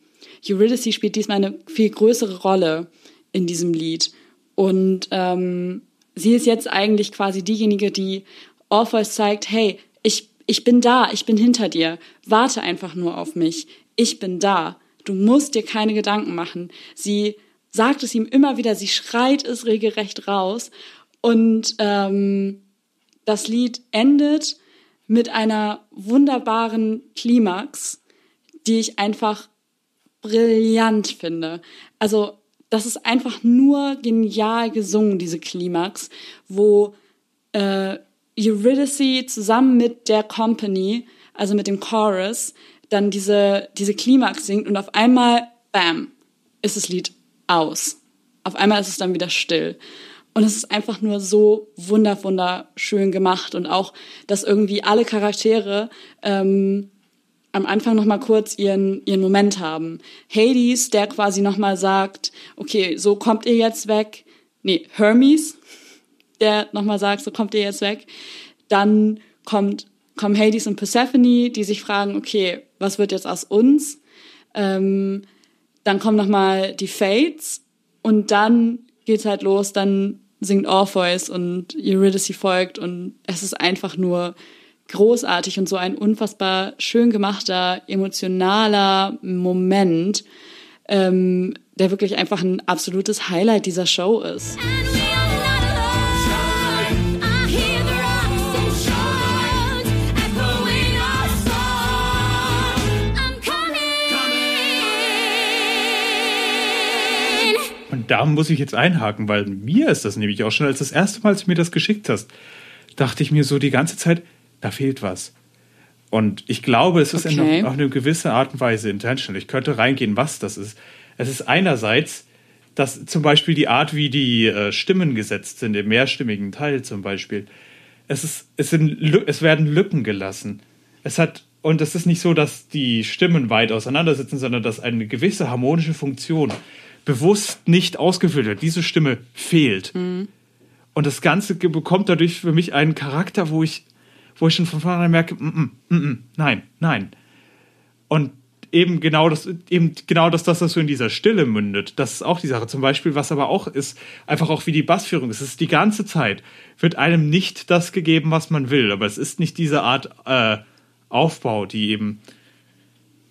Eurydice spielt diesmal eine viel größere Rolle in diesem Lied. Und ähm, sie ist jetzt eigentlich quasi diejenige, die Orpheus zeigt, hey, ich, ich bin da, ich bin hinter dir, warte einfach nur auf mich, ich bin da, du musst dir keine Gedanken machen. Sie sagt es ihm immer wieder, sie schreit es regelrecht raus und ähm, das Lied endet mit einer wunderbaren Klimax, die ich einfach brillant finde. Also das ist einfach nur genial gesungen, diese Klimax, wo äh, Eurydice zusammen mit der Company, also mit dem Chorus, dann diese, diese Klimax singt und auf einmal, bam, ist das Lied aus. Auf einmal ist es dann wieder still. Und es ist einfach nur so wunder, wunderschön gemacht und auch, dass irgendwie alle Charaktere ähm, am Anfang noch mal kurz ihren ihren Moment haben. Hades, der quasi noch mal sagt, okay, so kommt ihr jetzt weg. Nee, Hermes, der noch mal sagt, so kommt ihr jetzt weg. Dann kommt kommen Hades und Persephone, die sich fragen, okay, was wird jetzt aus uns? Ähm, dann kommen noch mal die Fates und dann geht's halt los. Dann singt Orpheus und Eurydice folgt und es ist einfach nur großartig und so ein unfassbar schön gemachter, emotionaler Moment, ähm, der wirklich einfach ein absolutes Highlight dieser Show ist. Da muss ich jetzt einhaken, weil mir ist das nämlich auch schon, als das erste Mal, als du mir das geschickt hast, dachte ich mir so die ganze Zeit, da fehlt was. Und ich glaube, es ist Okay. in auf eine gewisse Art und Weise intentional. Ich könnte reingehen, was das ist. Es ist einerseits, dass zum Beispiel die Art, wie die äh, Stimmen gesetzt sind, im mehrstimmigen Teil zum Beispiel. Es, ist, es, sind, es werden Lücken gelassen. Es hat, und es ist nicht so, dass die Stimmen weit auseinandersitzen, sondern dass eine gewisse harmonische Funktion bewusst nicht ausgefüllt wird. Diese Stimme fehlt. Und das Ganze bekommt dadurch für mich einen Charakter, wo ich, wo ich schon von vornherein merke, mm, mm, mm, mm, nein, nein. Und eben genau das, eben genau das, dass das so in dieser Stille mündet. Das ist auch die Sache. Zum Beispiel, was aber auch ist, einfach auch wie die Bassführung ist. Es ist die ganze Zeit, wird einem nicht das gegeben, was man will. Aber es ist nicht diese Art äh, Aufbau, die eben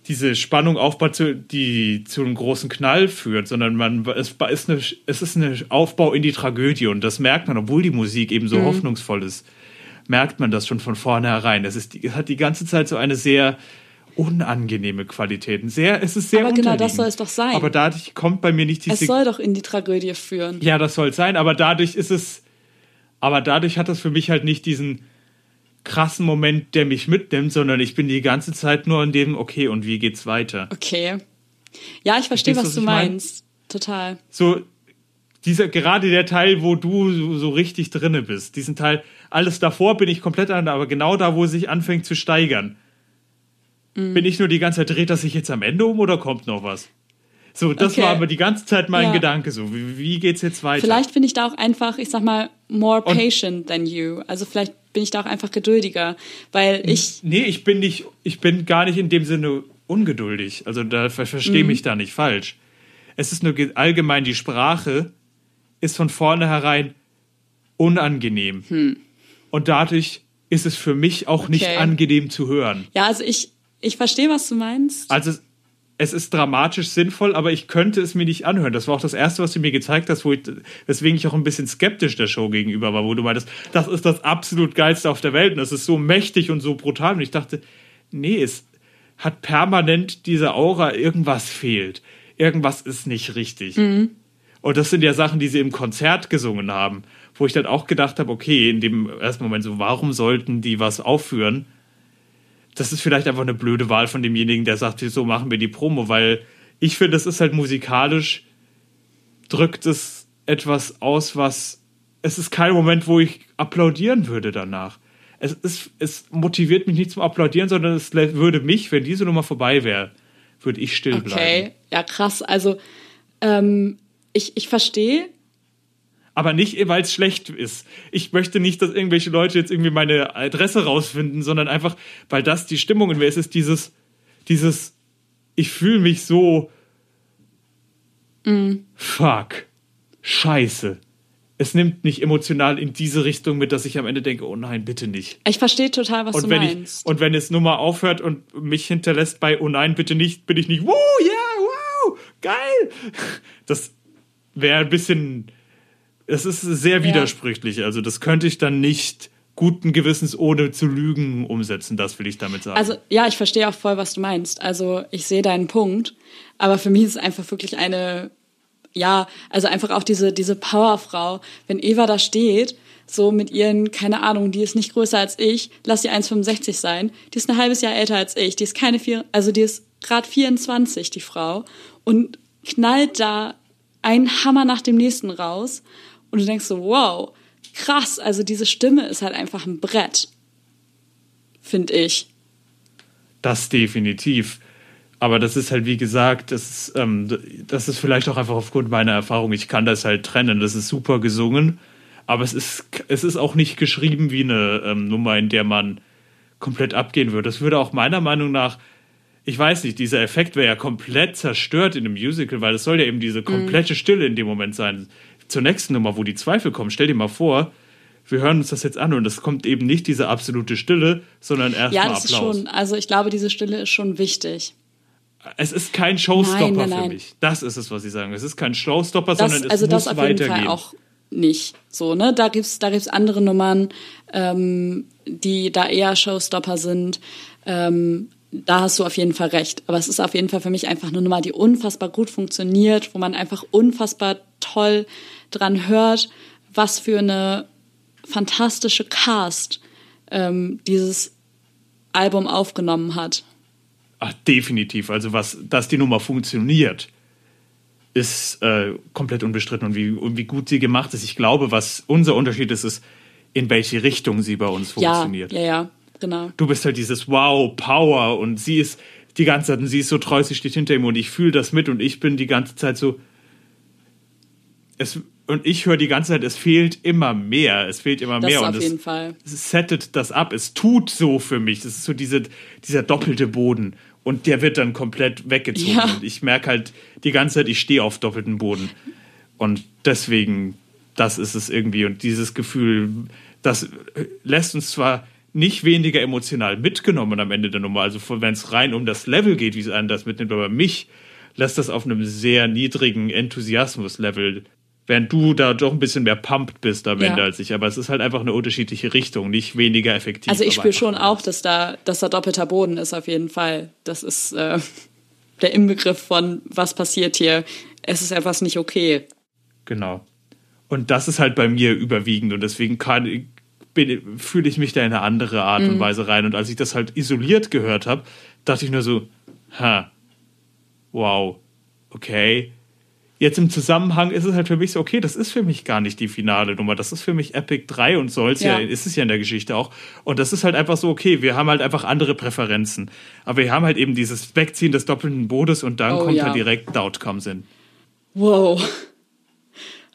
diese Spannung aufbaut, die zu einem großen Knall führt, sondern man es ist eine, es ist ein Aufbau in die Tragödie und das merkt man, obwohl die Musik eben so hoffnungsvoll ist, merkt man das schon von vornherein. Es ist, die, es hat die ganze Zeit so eine sehr unangenehme Qualität. Ein Sehr, es ist sehr Aber genau das soll es doch sein. Aber dadurch kommt bei mir nicht Es diese soll doch in die Tragödie führen. ja, das soll es sein, aber dadurch ist es, aber dadurch hat das für mich halt nicht diesen krassen Moment, der mich mitnimmt, sondern ich bin die ganze Zeit nur in dem, okay, und wie geht's weiter? Okay. Ja, ich verstehe, Verstehst was was du ich mein? meinst. Total. So, dieser, gerade der Teil, wo du so, richtig drinne bist, diesen Teil, alles davor bin ich komplett an, aber genau da, wo es sich anfängt zu steigern, Mhm. bin ich nur die ganze Zeit, dreht das sich jetzt am Ende um oder kommt noch was? So, das Okay. war aber die ganze Zeit mein Ja. Gedanke, so, wie, wie geht's jetzt weiter? Vielleicht bin ich da auch einfach, ich sag mal, more Und- patient than you. Also vielleicht bin ich da auch einfach geduldiger, weil ich, Nee, ich bin nicht, ich bin gar nicht in dem Sinne ungeduldig. Also da ver verstehe mich da nicht falsch. Es ist nur ge- allgemein die Sprache ist von vornherein unangenehm. Und dadurch ist es für mich auch nicht Okay. angenehm zu hören. ja, also ich, ich verstehe, was du meinst. Also es- es ist dramatisch sinnvoll, aber ich könnte es mir nicht anhören. Das war auch das Erste, was du mir gezeigt hast, wo ich, weswegen ich auch ein bisschen skeptisch der Show gegenüber war, wo du meintest, das ist das absolut geilste auf der Welt und das ist so mächtig und so brutal. Und ich dachte, nee, es hat permanent diese Aura, irgendwas fehlt. Irgendwas ist nicht richtig. Und das sind ja Sachen, die sie im Konzert gesungen haben, wo ich dann auch gedacht habe, okay, in dem ersten Moment so, warum sollten die was aufführen? das ist vielleicht einfach eine blöde Wahl von demjenigen, der sagt, so machen wir die Promo, weil ich finde, es ist halt musikalisch, drückt es etwas aus, was es ist kein Moment, wo ich applaudieren würde danach. Es, ist, es motiviert mich nicht zum Applaudieren, sondern es würde mich, wenn diese Nummer vorbei wäre, würde ich still bleiben. Okay, ja krass. Also ähm, ich, ich verstehe. Aber nicht, weil es schlecht ist. Ich möchte nicht, dass irgendwelche Leute jetzt irgendwie meine Adresse rausfinden, sondern einfach, weil das die Stimmung in mir ist, ist dieses, dieses, ich fühle mich so Fuck. Scheiße. Es nimmt nicht emotional in diese Richtung mit, dass ich am Ende denke, oh nein, bitte nicht. Ich verstehe total, was Und du wenn, ich, meinst. und wenn es nur mal aufhört und mich hinterlässt bei, oh nein, bitte nicht, bin ich nicht, wow, ja, wow, geil. Das wäre ein bisschen, es ist sehr widersprüchlich. Also das könnte ich dann nicht guten Gewissens ohne zu lügen umsetzen, das will ich damit sagen. Also ja, ich verstehe auch voll, was du meinst. Also ich sehe deinen Punkt, aber für mich ist es einfach wirklich eine, ja, also einfach auch diese diese Powerfrau. Wenn Eva da steht, so mit ihren, keine Ahnung, die ist nicht größer als ich, lass sie 1,65 sein, die ist ein halbes Jahr älter als ich, die ist keine vier, also die ist gerade 24, die Frau, und knallt da einen Hammer nach dem nächsten raus und du denkst so, wow, krass, also diese Stimme ist halt einfach ein Brett, finde ich. Das definitiv. Aber das ist halt, wie gesagt, das ist, ähm, das ist vielleicht auch einfach aufgrund meiner Erfahrung. Ich kann das halt trennen. Das ist super gesungen, aber es ist, es ist auch nicht geschrieben wie eine ähm, Nummer, in der man komplett abgehen würde. Das würde auch meiner Meinung nach, ich weiß nicht, dieser Effekt wäre ja komplett zerstört in einem Musical, weil es soll ja eben diese komplette Stille in dem Moment sein. Zur nächsten Nummer, wo die Zweifel kommen, stell dir mal vor, wir hören uns das jetzt an und es kommt eben nicht diese absolute Stille, sondern erstmal Ja, Applaus. das ist schon, also ich glaube, diese Stille ist schon wichtig. Es ist kein Showstopper Nein, nein, für nein. mich. Das ist es, was sie sagen. Es ist kein Showstopper, Das, sondern es also muss das auf jeden weitergehen. Fall auch nicht. So, ne? Da gibt's, da gibt's andere Nummern, ähm, die da eher Showstopper sind. Ähm, da hast du auf jeden Fall recht. Aber es ist auf jeden Fall für mich einfach eine Nummer, die unfassbar gut funktioniert, wo man einfach unfassbar toll dran hört, was für eine fantastische Cast ähm, dieses Album aufgenommen hat. Ach, definitiv. Also was, dass die Nummer funktioniert, ist äh, komplett unbestritten und wie, und wie gut sie gemacht ist. Ich glaube, was unser Unterschied ist, ist, in welche Richtung sie bei uns funktioniert. Ja, ja, ja, genau. Du bist halt dieses Wow, Power und sie ist die ganze Zeit und sie ist so treu, sie steht hinter ihm und ich fühle das mit und ich bin die ganze Zeit so. Es, und ich höre die ganze Zeit, es fehlt immer mehr, es fehlt immer Das mehr auf und es, jeden Fall. es settet das ab. Es tut so für mich. Das ist so diese, dieser doppelte Boden. Und der wird dann komplett weggezogen. Ja. Und ich merke halt die ganze Zeit, ich stehe auf doppelten Boden. Und deswegen, das ist es irgendwie. Und dieses Gefühl, das lässt uns zwar nicht weniger emotional mitgenommen am Ende der Nummer. Also wenn es rein um das Level geht, wie es einen das mitnimmt, aber mich lässt das auf einem sehr niedrigen Enthusiasmus-Level, während du da doch ein bisschen mehr pumped bist am Ja. Ende als ich. Aber es ist halt einfach eine unterschiedliche Richtung, nicht weniger effektiv. Also ich spüre schon anders. auch, dass da, dass da doppelter Boden ist auf jeden Fall. Das ist äh, <laughs> der Inbegriff von was passiert hier. Es ist etwas nicht okay. Genau. Und das ist halt bei mir überwiegend und deswegen kann, fühle ich mich da in eine andere Art Mhm. und Weise rein. Und als ich das halt isoliert gehört habe, dachte ich nur so, ha, wow, okay. Jetzt im Zusammenhang ist es halt für mich so, okay, das ist für mich gar nicht die finale Nummer. Das ist für mich Epic 3 und soll's ja, Ja. ist es ja in der Geschichte auch. Und das ist halt einfach so, okay, wir haben halt einfach andere Präferenzen. Aber wir haben halt eben dieses Wegziehen des doppelten Bodes und dann Oh, kommt ja. halt direkt Doubt Comes in. Wow.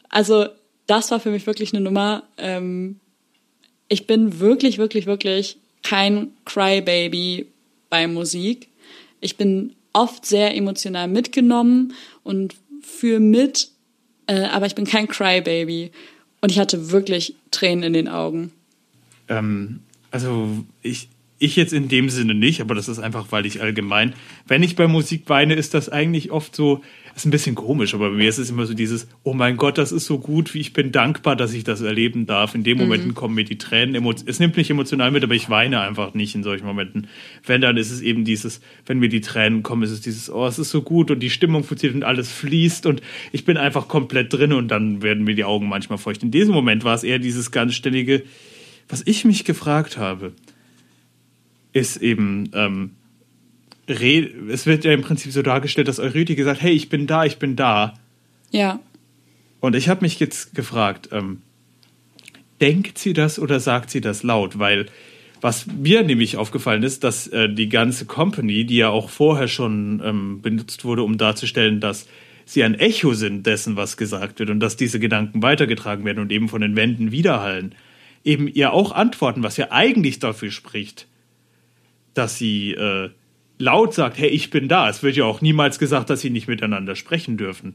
Also das war für mich wirklich eine Nummer. Ähm, ich bin wirklich, wirklich, wirklich kein Crybaby bei Musik. Ich bin oft sehr emotional mitgenommen und fühle mit, äh, aber ich bin kein Crybaby. Und ich hatte wirklich Tränen in den Augen. Ähm, also ich, ich jetzt in dem Sinne nicht, aber das ist einfach, weil ich allgemein, wenn ich bei Musik weine, ist das eigentlich oft so, ist ein bisschen komisch, aber bei mir ist es immer so dieses, oh mein Gott, das ist so gut, wie ich bin dankbar, dass ich das erleben darf. In den Momenten kommen mir die Tränen, es nimmt mich emotional mit, aber ich weine einfach nicht in solchen Momenten. Wenn dann ist es eben dieses, wenn mir die Tränen kommen, ist es dieses, oh, es ist so gut und die Stimmung funktioniert und alles fließt und ich bin einfach komplett drin und dann werden mir die Augen manchmal feucht. In diesem Moment war es eher dieses ganz ständige, was ich mich gefragt habe, ist eben, ähm, es wird ja im Prinzip so dargestellt, dass Eurydice gesagt, hey, ich bin da, ich bin da. Ja. Und ich habe mich jetzt gefragt, ähm, denkt sie das oder sagt sie das laut? Weil was mir nämlich aufgefallen ist, dass äh, die ganze Company, die ja auch vorher schon ähm, benutzt wurde, um darzustellen, dass sie ein Echo sind dessen, was gesagt wird und dass diese Gedanken weitergetragen werden und eben von den Wänden widerhallen, eben ihr auch antworten, was ja eigentlich dafür spricht, dass sie äh, laut sagt, hey, ich bin da. Es wird ja auch niemals gesagt, dass sie nicht miteinander sprechen dürfen.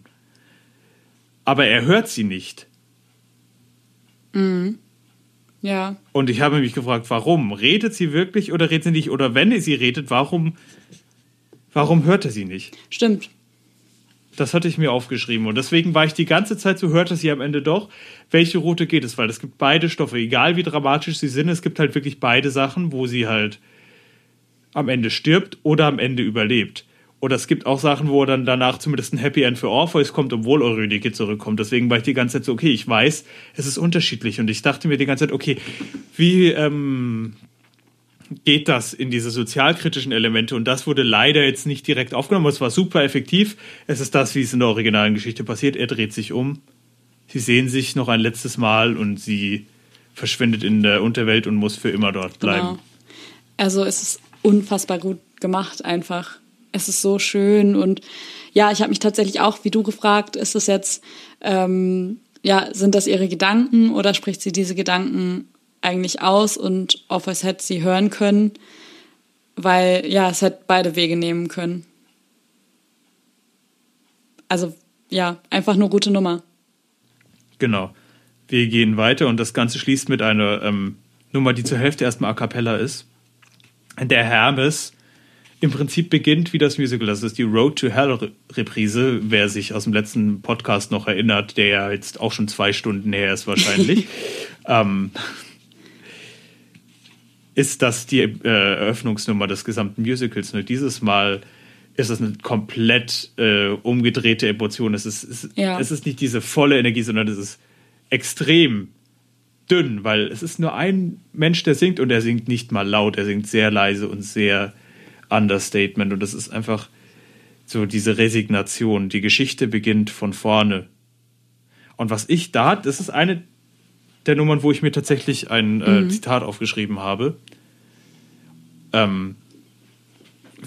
aber er hört sie nicht. Ja. Und ich habe mich gefragt, warum? Redet sie wirklich oder redet sie nicht? Oder wenn sie redet, warum, warum hört er sie nicht? Stimmt. Das hatte ich mir aufgeschrieben. Und deswegen war ich die ganze Zeit so, hört er sie am Ende doch, welche Route geht es? Weil es gibt beide Stoffe, egal wie dramatisch sie sind, es gibt halt wirklich beide Sachen, wo sie halt am Ende stirbt oder am Ende überlebt. Oder es gibt auch Sachen, wo dann danach zumindest ein Happy End für Orpheus kommt, obwohl Eurydike zurückkommt. Deswegen war ich die ganze Zeit so, okay, ich weiß, es ist unterschiedlich. Und ich dachte mir die ganze Zeit, okay, wie ähm, geht das in diese sozialkritischen Elemente? Und das wurde leider jetzt nicht direkt aufgenommen. Es war super effektiv. Es ist das, wie es in der originalen Geschichte passiert. Er dreht sich um. Sie sehen sich noch ein letztes Mal und sie verschwindet in der Unterwelt und muss für immer dort bleiben. Genau. Also es ist unfassbar gut gemacht einfach. Es ist so schön und ja, ich habe mich tatsächlich auch, wie du gefragt, ist es jetzt, ähm, ja, sind das ihre Gedanken oder spricht sie diese Gedanken eigentlich aus und Orpheus hätte sie hören können, weil ja, es hätte beide Wege nehmen können. Also ja, einfach nur gute Nummer. Genau. Wir gehen weiter und das Ganze schließt mit einer ähm, Nummer, die zur Hälfte erstmal a cappella ist. Der Hermes im Prinzip beginnt wie das Musical. Das ist die Road to Hell Re- Reprise, wer sich aus dem letzten Podcast noch erinnert, der ja jetzt auch schon zwei Stunden her ist wahrscheinlich. <laughs> ähm, ist das die äh, Eröffnungsnummer des gesamten Musicals. Nur dieses Mal ist es eine komplett äh, umgedrehte Emotion. Es ist, es, Ja. es ist nicht diese volle Energie, sondern es ist extrem dünn, weil es ist nur ein Mensch, der singt und er singt nicht mal laut, er singt sehr leise und sehr Understatement. Und das ist einfach so diese Resignation. Die Geschichte beginnt von vorne. Und was ich da, das ist eine der Nummern, wo ich mir tatsächlich ein äh, Zitat aufgeschrieben habe, ähm,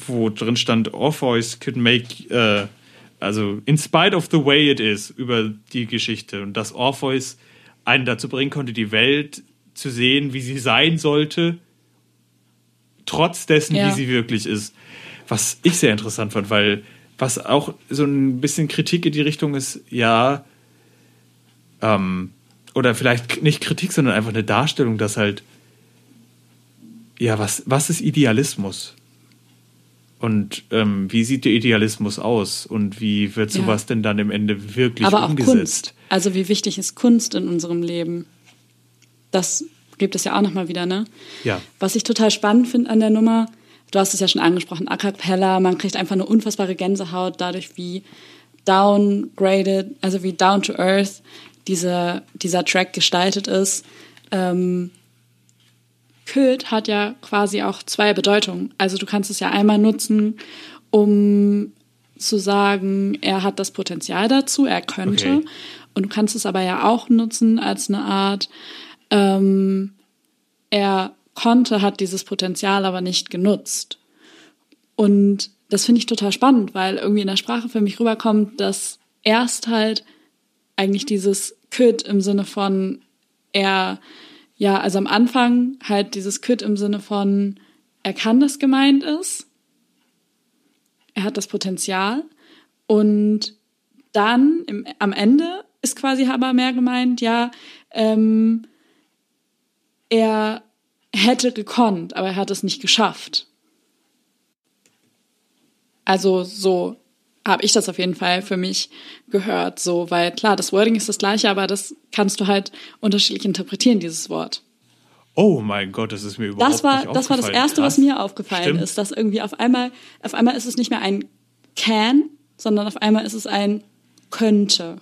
wo drin stand, Orpheus could make, äh, also in spite of the way it is, über die Geschichte. Und dass Orpheus einen dazu bringen konnte, die Welt zu sehen, wie sie sein sollte, trotz dessen, Ja. wie sie wirklich ist. Was ich sehr interessant fand, weil was auch so ein bisschen Kritik in die Richtung ist, ja, ähm, oder vielleicht nicht Kritik, sondern einfach eine Darstellung, dass halt, ja, was, was ist Idealismus? Und ähm, wie sieht der Idealismus aus? Und wie wird Ja. sowas denn dann im Ende wirklich Aber auch umgesetzt? Kunst. Also wie wichtig ist Kunst in unserem Leben? Das gibt es ja auch nochmal wieder, ne? Ja. Was ich total spannend finde an der Nummer, du hast es ja schon angesprochen, A Cappella, man kriegt einfach eine unfassbare Gänsehaut dadurch, wie downgraded, also wie down to earth diese, dieser Track gestaltet ist. Ähm, Kult hat ja quasi auch zwei Bedeutungen. Also du kannst es ja einmal nutzen, um zu sagen, er hat das Potenzial dazu, er könnte. Okay. Und du kannst es aber ja auch nutzen als eine Art, ähm, er konnte, hat dieses Potenzial aber nicht genutzt. Und das finde ich total spannend, weil irgendwie in der Sprache für mich rüberkommt, dass erst halt eigentlich dieses Could im Sinne von er, ja, also am Anfang halt dieses Could im Sinne von er kann das gemeint ist, er hat das Potenzial und dann im, am Ende ist quasi aber mehr gemeint, ja, ähm, er hätte gekonnt, aber er hat es nicht geschafft. Also so habe ich das auf jeden Fall für mich gehört, so, weil klar, das Wording ist das gleiche, aber das kannst du halt unterschiedlich interpretieren, dieses Wort. Oh mein Gott, das ist mir überhaupt Das war, nicht das war das aufgefallen. Erste, was Krass. mir aufgefallen Stimmt. ist, dass irgendwie auf einmal, auf einmal ist es nicht mehr ein can, sondern auf einmal ist es ein könnte.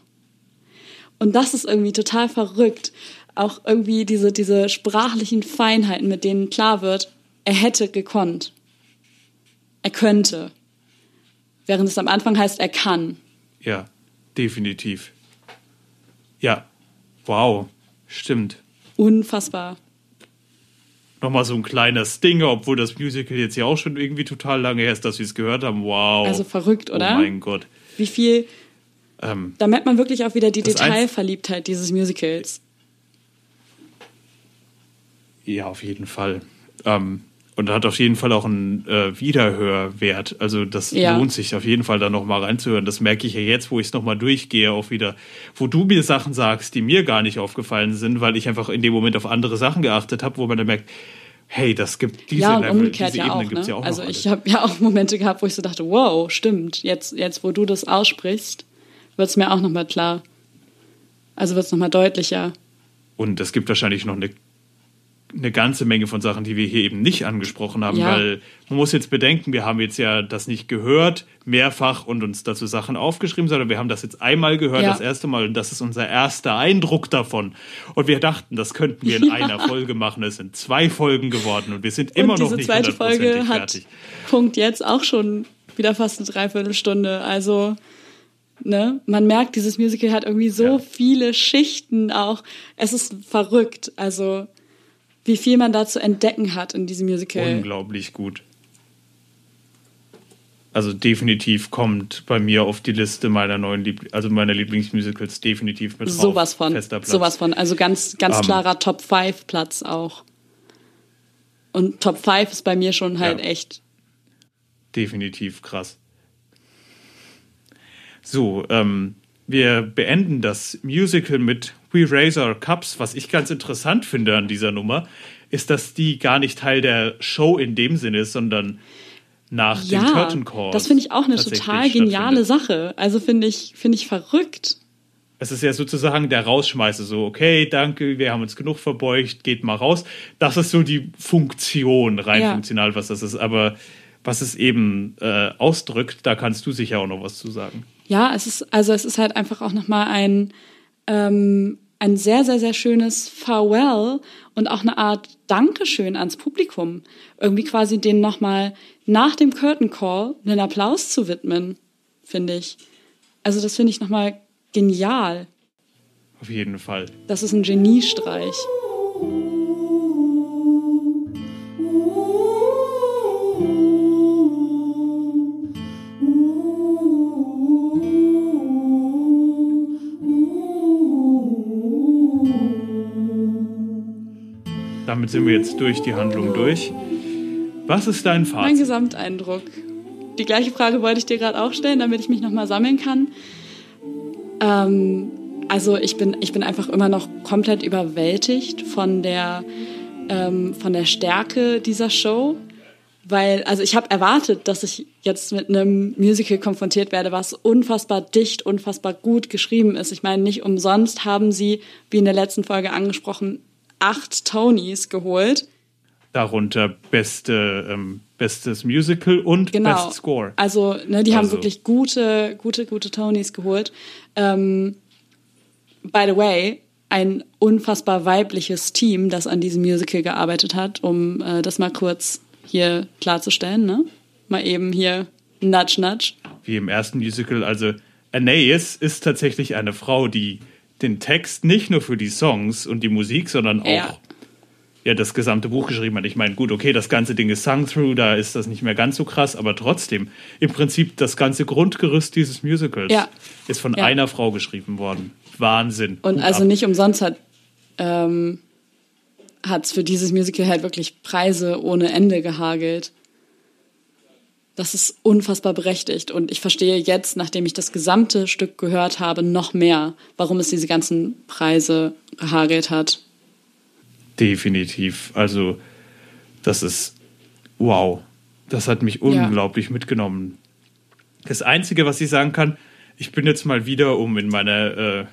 Und das ist irgendwie total verrückt. Auch irgendwie diese, diese sprachlichen Feinheiten, mit denen klar wird, er hätte gekonnt. Er könnte. Während es am Anfang heißt, er kann. Ja, definitiv. Ja, wow, stimmt. Unfassbar. Nochmal so ein kleiner Stinger, obwohl das Musical jetzt ja auch schon irgendwie total lange her ist, dass wir es gehört haben. Wow. Also verrückt, oder? Oh mein Gott. Wie viel, Ähm, da merkt man wirklich auch wieder die Detailverliebtheit dieses Musicals. ja, auf jeden Fall. Ähm, Und hat auf jeden Fall auch einen äh, Wiederhörwert. Also das Ja. lohnt sich auf jeden Fall da nochmal reinzuhören. Das merke ich ja jetzt, wo ich es nochmal durchgehe, auch wieder, wo du mir Sachen sagst, die mir gar nicht aufgefallen sind, weil ich einfach in dem Moment auf andere Sachen geachtet habe, wo man dann merkt, hey, das gibt diese ja, und Level, umgekehrt diese ja Ebenen auch. Ne? ja auch also ich habe ja auch Momente gehabt, wo ich so dachte, wow, stimmt, jetzt, jetzt wo du das aussprichst, wird es mir auch nochmal klar. Also wird es nochmal deutlicher. Und es gibt wahrscheinlich noch eine, eine ganze Menge von Sachen, die wir hier eben nicht angesprochen haben, Ja. weil man muss jetzt bedenken, wir haben jetzt ja das nicht gehört, mehrfach und uns dazu Sachen aufgeschrieben, sondern wir haben das jetzt einmal gehört, Ja. das erste Mal, und das ist unser erster Eindruck davon. Und wir dachten, das könnten wir in <laughs> einer Folge machen. Es sind zwei Folgen geworden und wir sind immer und noch diese nicht zweite Folge hat fertig. Punkt jetzt auch schon wieder fast eine Dreiviertelstunde. Also, ne, man merkt, dieses Musical hat irgendwie so Ja. viele Schichten auch. Es ist verrückt. Also, wie viel man da zu entdecken hat in diesem Musical. Unglaublich gut. Also definitiv kommt bei mir auf die Liste meiner neuen Liebl also meiner Lieblingsmusicals definitiv mit drauf. Sowas von. Fester Platz. Sowas von. Also ganz, ganz Ähm, klarer Top 5 Platz auch. Und Top 5 ist bei mir schon halt Ja. echt. Definitiv krass. So, ähm, wir beenden das Musical mit We Raise Our Cups. Was ich ganz interessant finde an dieser Nummer, ist, dass die gar nicht Teil der Show in dem Sinne ist, sondern nach dem Ja, Curtain Call. das finde ich auch eine total geniale. Sache. Also finde ich, finde ich verrückt. Es ist ja sozusagen der Rausschmeißer, so, okay, danke, wir haben uns genug verbeugt, geht mal raus. Das ist so die Funktion, rein Ja. funktional, was das ist. Aber was es eben äh, ausdrückt, da kannst du sicher auch noch was zu sagen. Ja, es ist, also es ist halt einfach auch nochmal ein, ähm, ein sehr, sehr, sehr schönes Farewell und auch eine Art Dankeschön ans Publikum. Irgendwie quasi denen nochmal nach dem Curtain Call einen Applaus zu widmen, finde ich. Also das finde ich nochmal genial. Auf jeden Fall. Das ist ein Geniestreich. Damit sind wir jetzt durch die Handlung durch. Was ist dein Mein Fazit? Gesamteindruck. Die gleiche Frage wollte ich dir gerade auch stellen, damit ich mich nochmal sammeln kann. Ähm, also ich bin, ich bin einfach immer noch komplett überwältigt von der, ähm, von der Stärke dieser Show. Weil, also ich habe erwartet, dass ich jetzt mit einem Musical konfrontiert werde, was unfassbar dicht, unfassbar gut geschrieben ist. Ich meine, nicht umsonst haben sie, wie in der letzten Folge angesprochen, acht Tonys geholt. Darunter beste, ähm, bestes Musical und Genau. Best Score. Also, ne, die haben Also- wirklich gute, gute, gute Tonys geholt. Ähm, by the way, ein unfassbar weibliches Team, das an diesem Musical gearbeitet hat, um äh, das mal kurz hier klarzustellen. Ne? Mal eben hier nudge, nudge. Wie im ersten Musical. Also Anais ist tatsächlich eine Frau, die den Text nicht nur für die Songs und die Musik, sondern auch Ja. ja, das gesamte Buch geschrieben hat. Ich meine, gut, okay, das ganze Ding ist sung through, da ist das nicht mehr ganz so krass, aber trotzdem, im Prinzip das ganze Grundgerüst dieses Musicals Ja. ist von Ja. einer Frau geschrieben worden. Wahnsinn. Und Hut also ab. nicht umsonst hat ähm, hat's für dieses Musical halt wirklich Preise ohne Ende gehagelt. Das ist unfassbar berechtigt. Und ich verstehe jetzt, nachdem ich das gesamte Stück gehört habe, noch mehr, warum es diese ganzen Preise gehagelt hat. Definitiv. Also, das ist wow. Das hat mich unglaublich mitgenommen. Das Einzige, was ich sagen kann, ich bin jetzt mal wieder, um in meiner äh,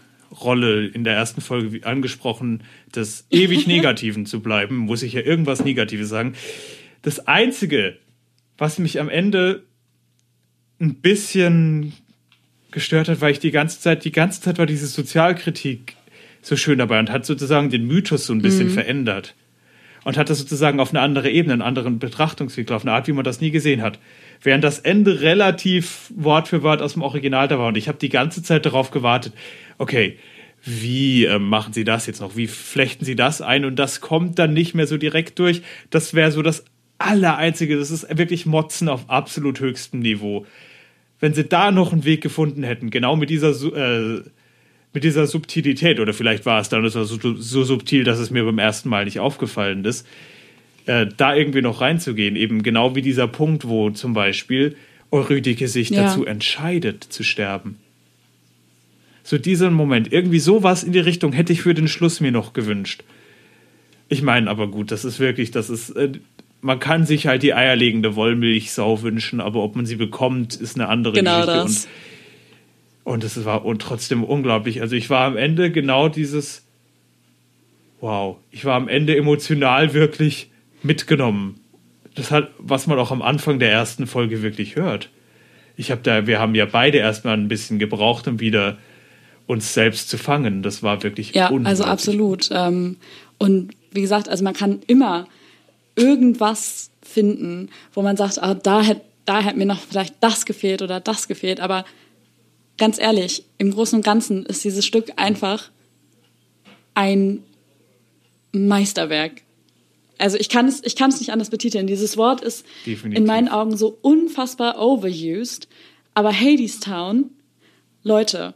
Rolle in der ersten Folge angesprochen, des <laughs> ewig Negativen zu bleiben, muss ich ja irgendwas Negatives sagen. Das Einzige, was mich am Ende ein bisschen gestört hat, weil ich die ganze Zeit, die ganze Zeit war diese Sozialkritik so schön dabei und hat sozusagen den Mythos so ein bisschen verändert. Und hat das sozusagen auf eine andere Ebene, einen anderen Betrachtungswinkel, auf eine Art, wie man das nie gesehen hat. Während das Ende relativ Wort für Wort aus dem Original da war. Und ich habe die ganze Zeit darauf gewartet, okay, wie äh, machen sie das jetzt noch? Wie flechten sie das ein? Und das kommt dann nicht mehr so direkt durch. Das wäre so das Allereinzige. Das ist wirklich Motzen auf absolut höchstem Niveau. Wenn sie da noch einen Weg gefunden hätten, genau mit dieser äh, mit dieser Subtilität, oder vielleicht war es dann so, so subtil, dass es mir beim ersten Mal nicht aufgefallen ist, äh, da irgendwie noch reinzugehen. Eben genau wie dieser Punkt, wo zum Beispiel Eurydike sich Ja. dazu entscheidet zu sterben. So dieser Moment, irgendwie sowas in die Richtung hätte ich für den Schluss mir noch gewünscht. Ich meine, aber gut, das ist wirklich, das ist, äh, man kann sich halt die eierlegende Wollmilchsau wünschen, aber ob man sie bekommt, ist eine andere Genau Geschichte. das. Und, und es war und trotzdem unglaublich. Also ich war am Ende genau dieses, wow, ich war am Ende emotional wirklich mitgenommen. Das hat, was man auch am Anfang der ersten Folge wirklich hört. Ich habe da, wir haben ja beide erstmal ein bisschen gebraucht, um wieder uns selbst zu fangen. Das war wirklich Ja, also absolut. Ähm, und wie gesagt, also man kann immer irgendwas finden, wo man sagt, ah, da hätte da hätte mir noch vielleicht das gefehlt oder das gefehlt. Aber ganz ehrlich, im Großen und Ganzen ist dieses Stück einfach ein Meisterwerk. Also ich kann es, ich kann es nicht anders betiteln. Dieses Wort ist Definitiv. in meinen Augen so unfassbar overused. Aber Hadestown, Leute,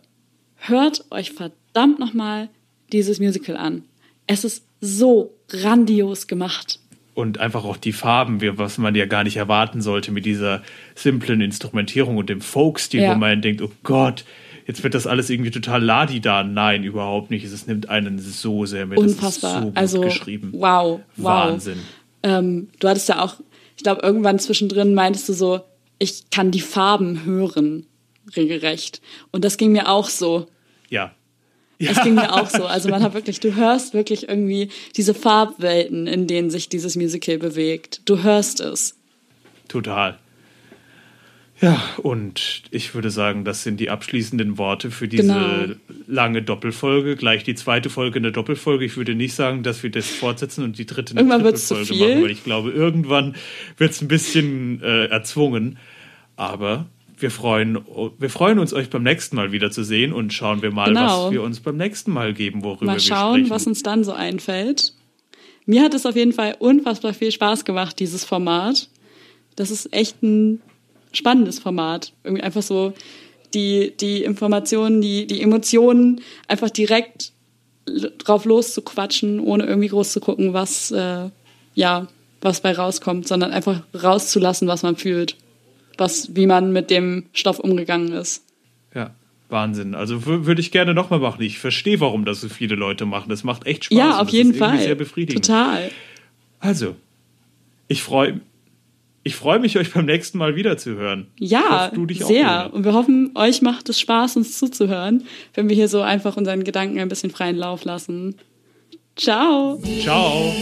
hört euch verdammt nochmal dieses Musical an. Es ist so grandios gemacht. Und einfach auch die Farben, was man ja gar nicht erwarten sollte mit dieser simplen Instrumentierung und dem Folkstil, Ja. wo man denkt, oh Gott, jetzt wird das alles irgendwie total ladi-da. Nein, überhaupt nicht. Es nimmt einen so sehr mit. Unfassbar. So gut also geschrieben. wow, wow. Wahnsinn. Ähm, du hattest ja auch, ich glaube, irgendwann zwischendrin meintest du so, ich kann die Farben hören, regelrecht. Und das ging mir auch so. Ja. Es ging mir auch so. Also man hat wirklich, du hörst wirklich irgendwie diese Farbwelten, in denen sich dieses Musical bewegt. Du hörst es. Total. Ja, und ich würde sagen, das sind die abschließenden Worte für diese Genau. lange Doppelfolge. Gleich die zweite Folge in der Doppelfolge. Ich würde nicht sagen, dass wir das fortsetzen und die dritte zu Trippelfolge viel. machen, weil ich glaube, irgendwann wird es ein bisschen äh, erzwungen. Aber wir freuen, wir freuen uns, euch beim nächsten Mal wieder zu sehen und schauen wir mal, Genau. was wir uns beim nächsten Mal geben, worüber Mal wir schauen, sprechen. was uns dann so einfällt. Mir hat es auf jeden Fall unfassbar viel Spaß gemacht, dieses Format. Das ist echt ein spannendes Format. Irgendwie einfach so die, die Informationen, die, die Emotionen einfach direkt drauf loszuquatschen, ohne irgendwie groß zu gucken, was, äh, ja, was bei rauskommt, sondern einfach rauszulassen, was man fühlt. Was, wie man mit dem Stoff umgegangen ist. Ja, Wahnsinn. Also würde ich gerne nochmal machen. Ich verstehe, warum das so viele Leute machen. Das macht echt Spaß. ja, auf das jeden Fall. Sehr befriedigend. Total. Also, ich freue ich freu mich, euch beim nächsten Mal wieder zu hören. Ja, hoffe, du dich auch, sehr. Und wir hoffen, euch macht es Spaß, uns zuzuhören, wenn wir hier so einfach unseren Gedanken ein bisschen freien Lauf lassen. Ciao. Ciao.